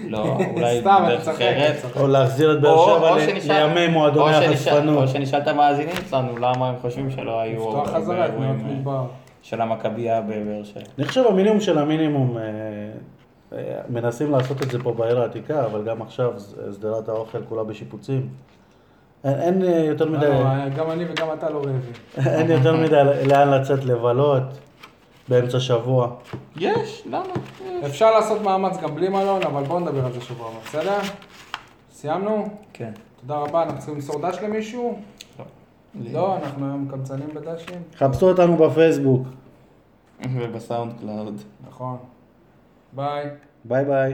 Speaker 3: לא, אולי דרך אחרת.
Speaker 4: או להחזיר את באר
Speaker 3: או-
Speaker 4: שבע לימי מועדוני החשפנות.
Speaker 3: או שנשאל את המאזינים שלנו למה הם חושבים שלא היו
Speaker 2: לפתוח חזרה את
Speaker 3: אירועים, אה,
Speaker 2: מדבר.
Speaker 3: של המכבייה בבאר שבע.
Speaker 4: אני חושב המינימום של המינימום, אה, אה, מנסים לעשות את זה פה בעיר העתיקה, אבל גם עכשיו שדרת האוכל כולה בשיפוצים. אין, אין יותר מדי,
Speaker 2: לא, גם אני וגם אתה לא רעבים.
Speaker 4: אין יותר מדי לאן לצאת לבלות באמצע שבוע.
Speaker 3: יש, למה?
Speaker 2: אפשר לעשות מאמץ גם בלי מלון, אבל בואו נדבר על זה שבוע הבא, בסדר? סיימנו?
Speaker 3: כן.
Speaker 2: תודה רבה, אנחנו צריכים למסור דש למישהו? לא, אנחנו היום קמצנים בד"שים.
Speaker 4: חפשו אותנו בפייסבוק.
Speaker 3: ובסאונד קלאוד.
Speaker 2: נכון. ביי.
Speaker 4: ביי ביי.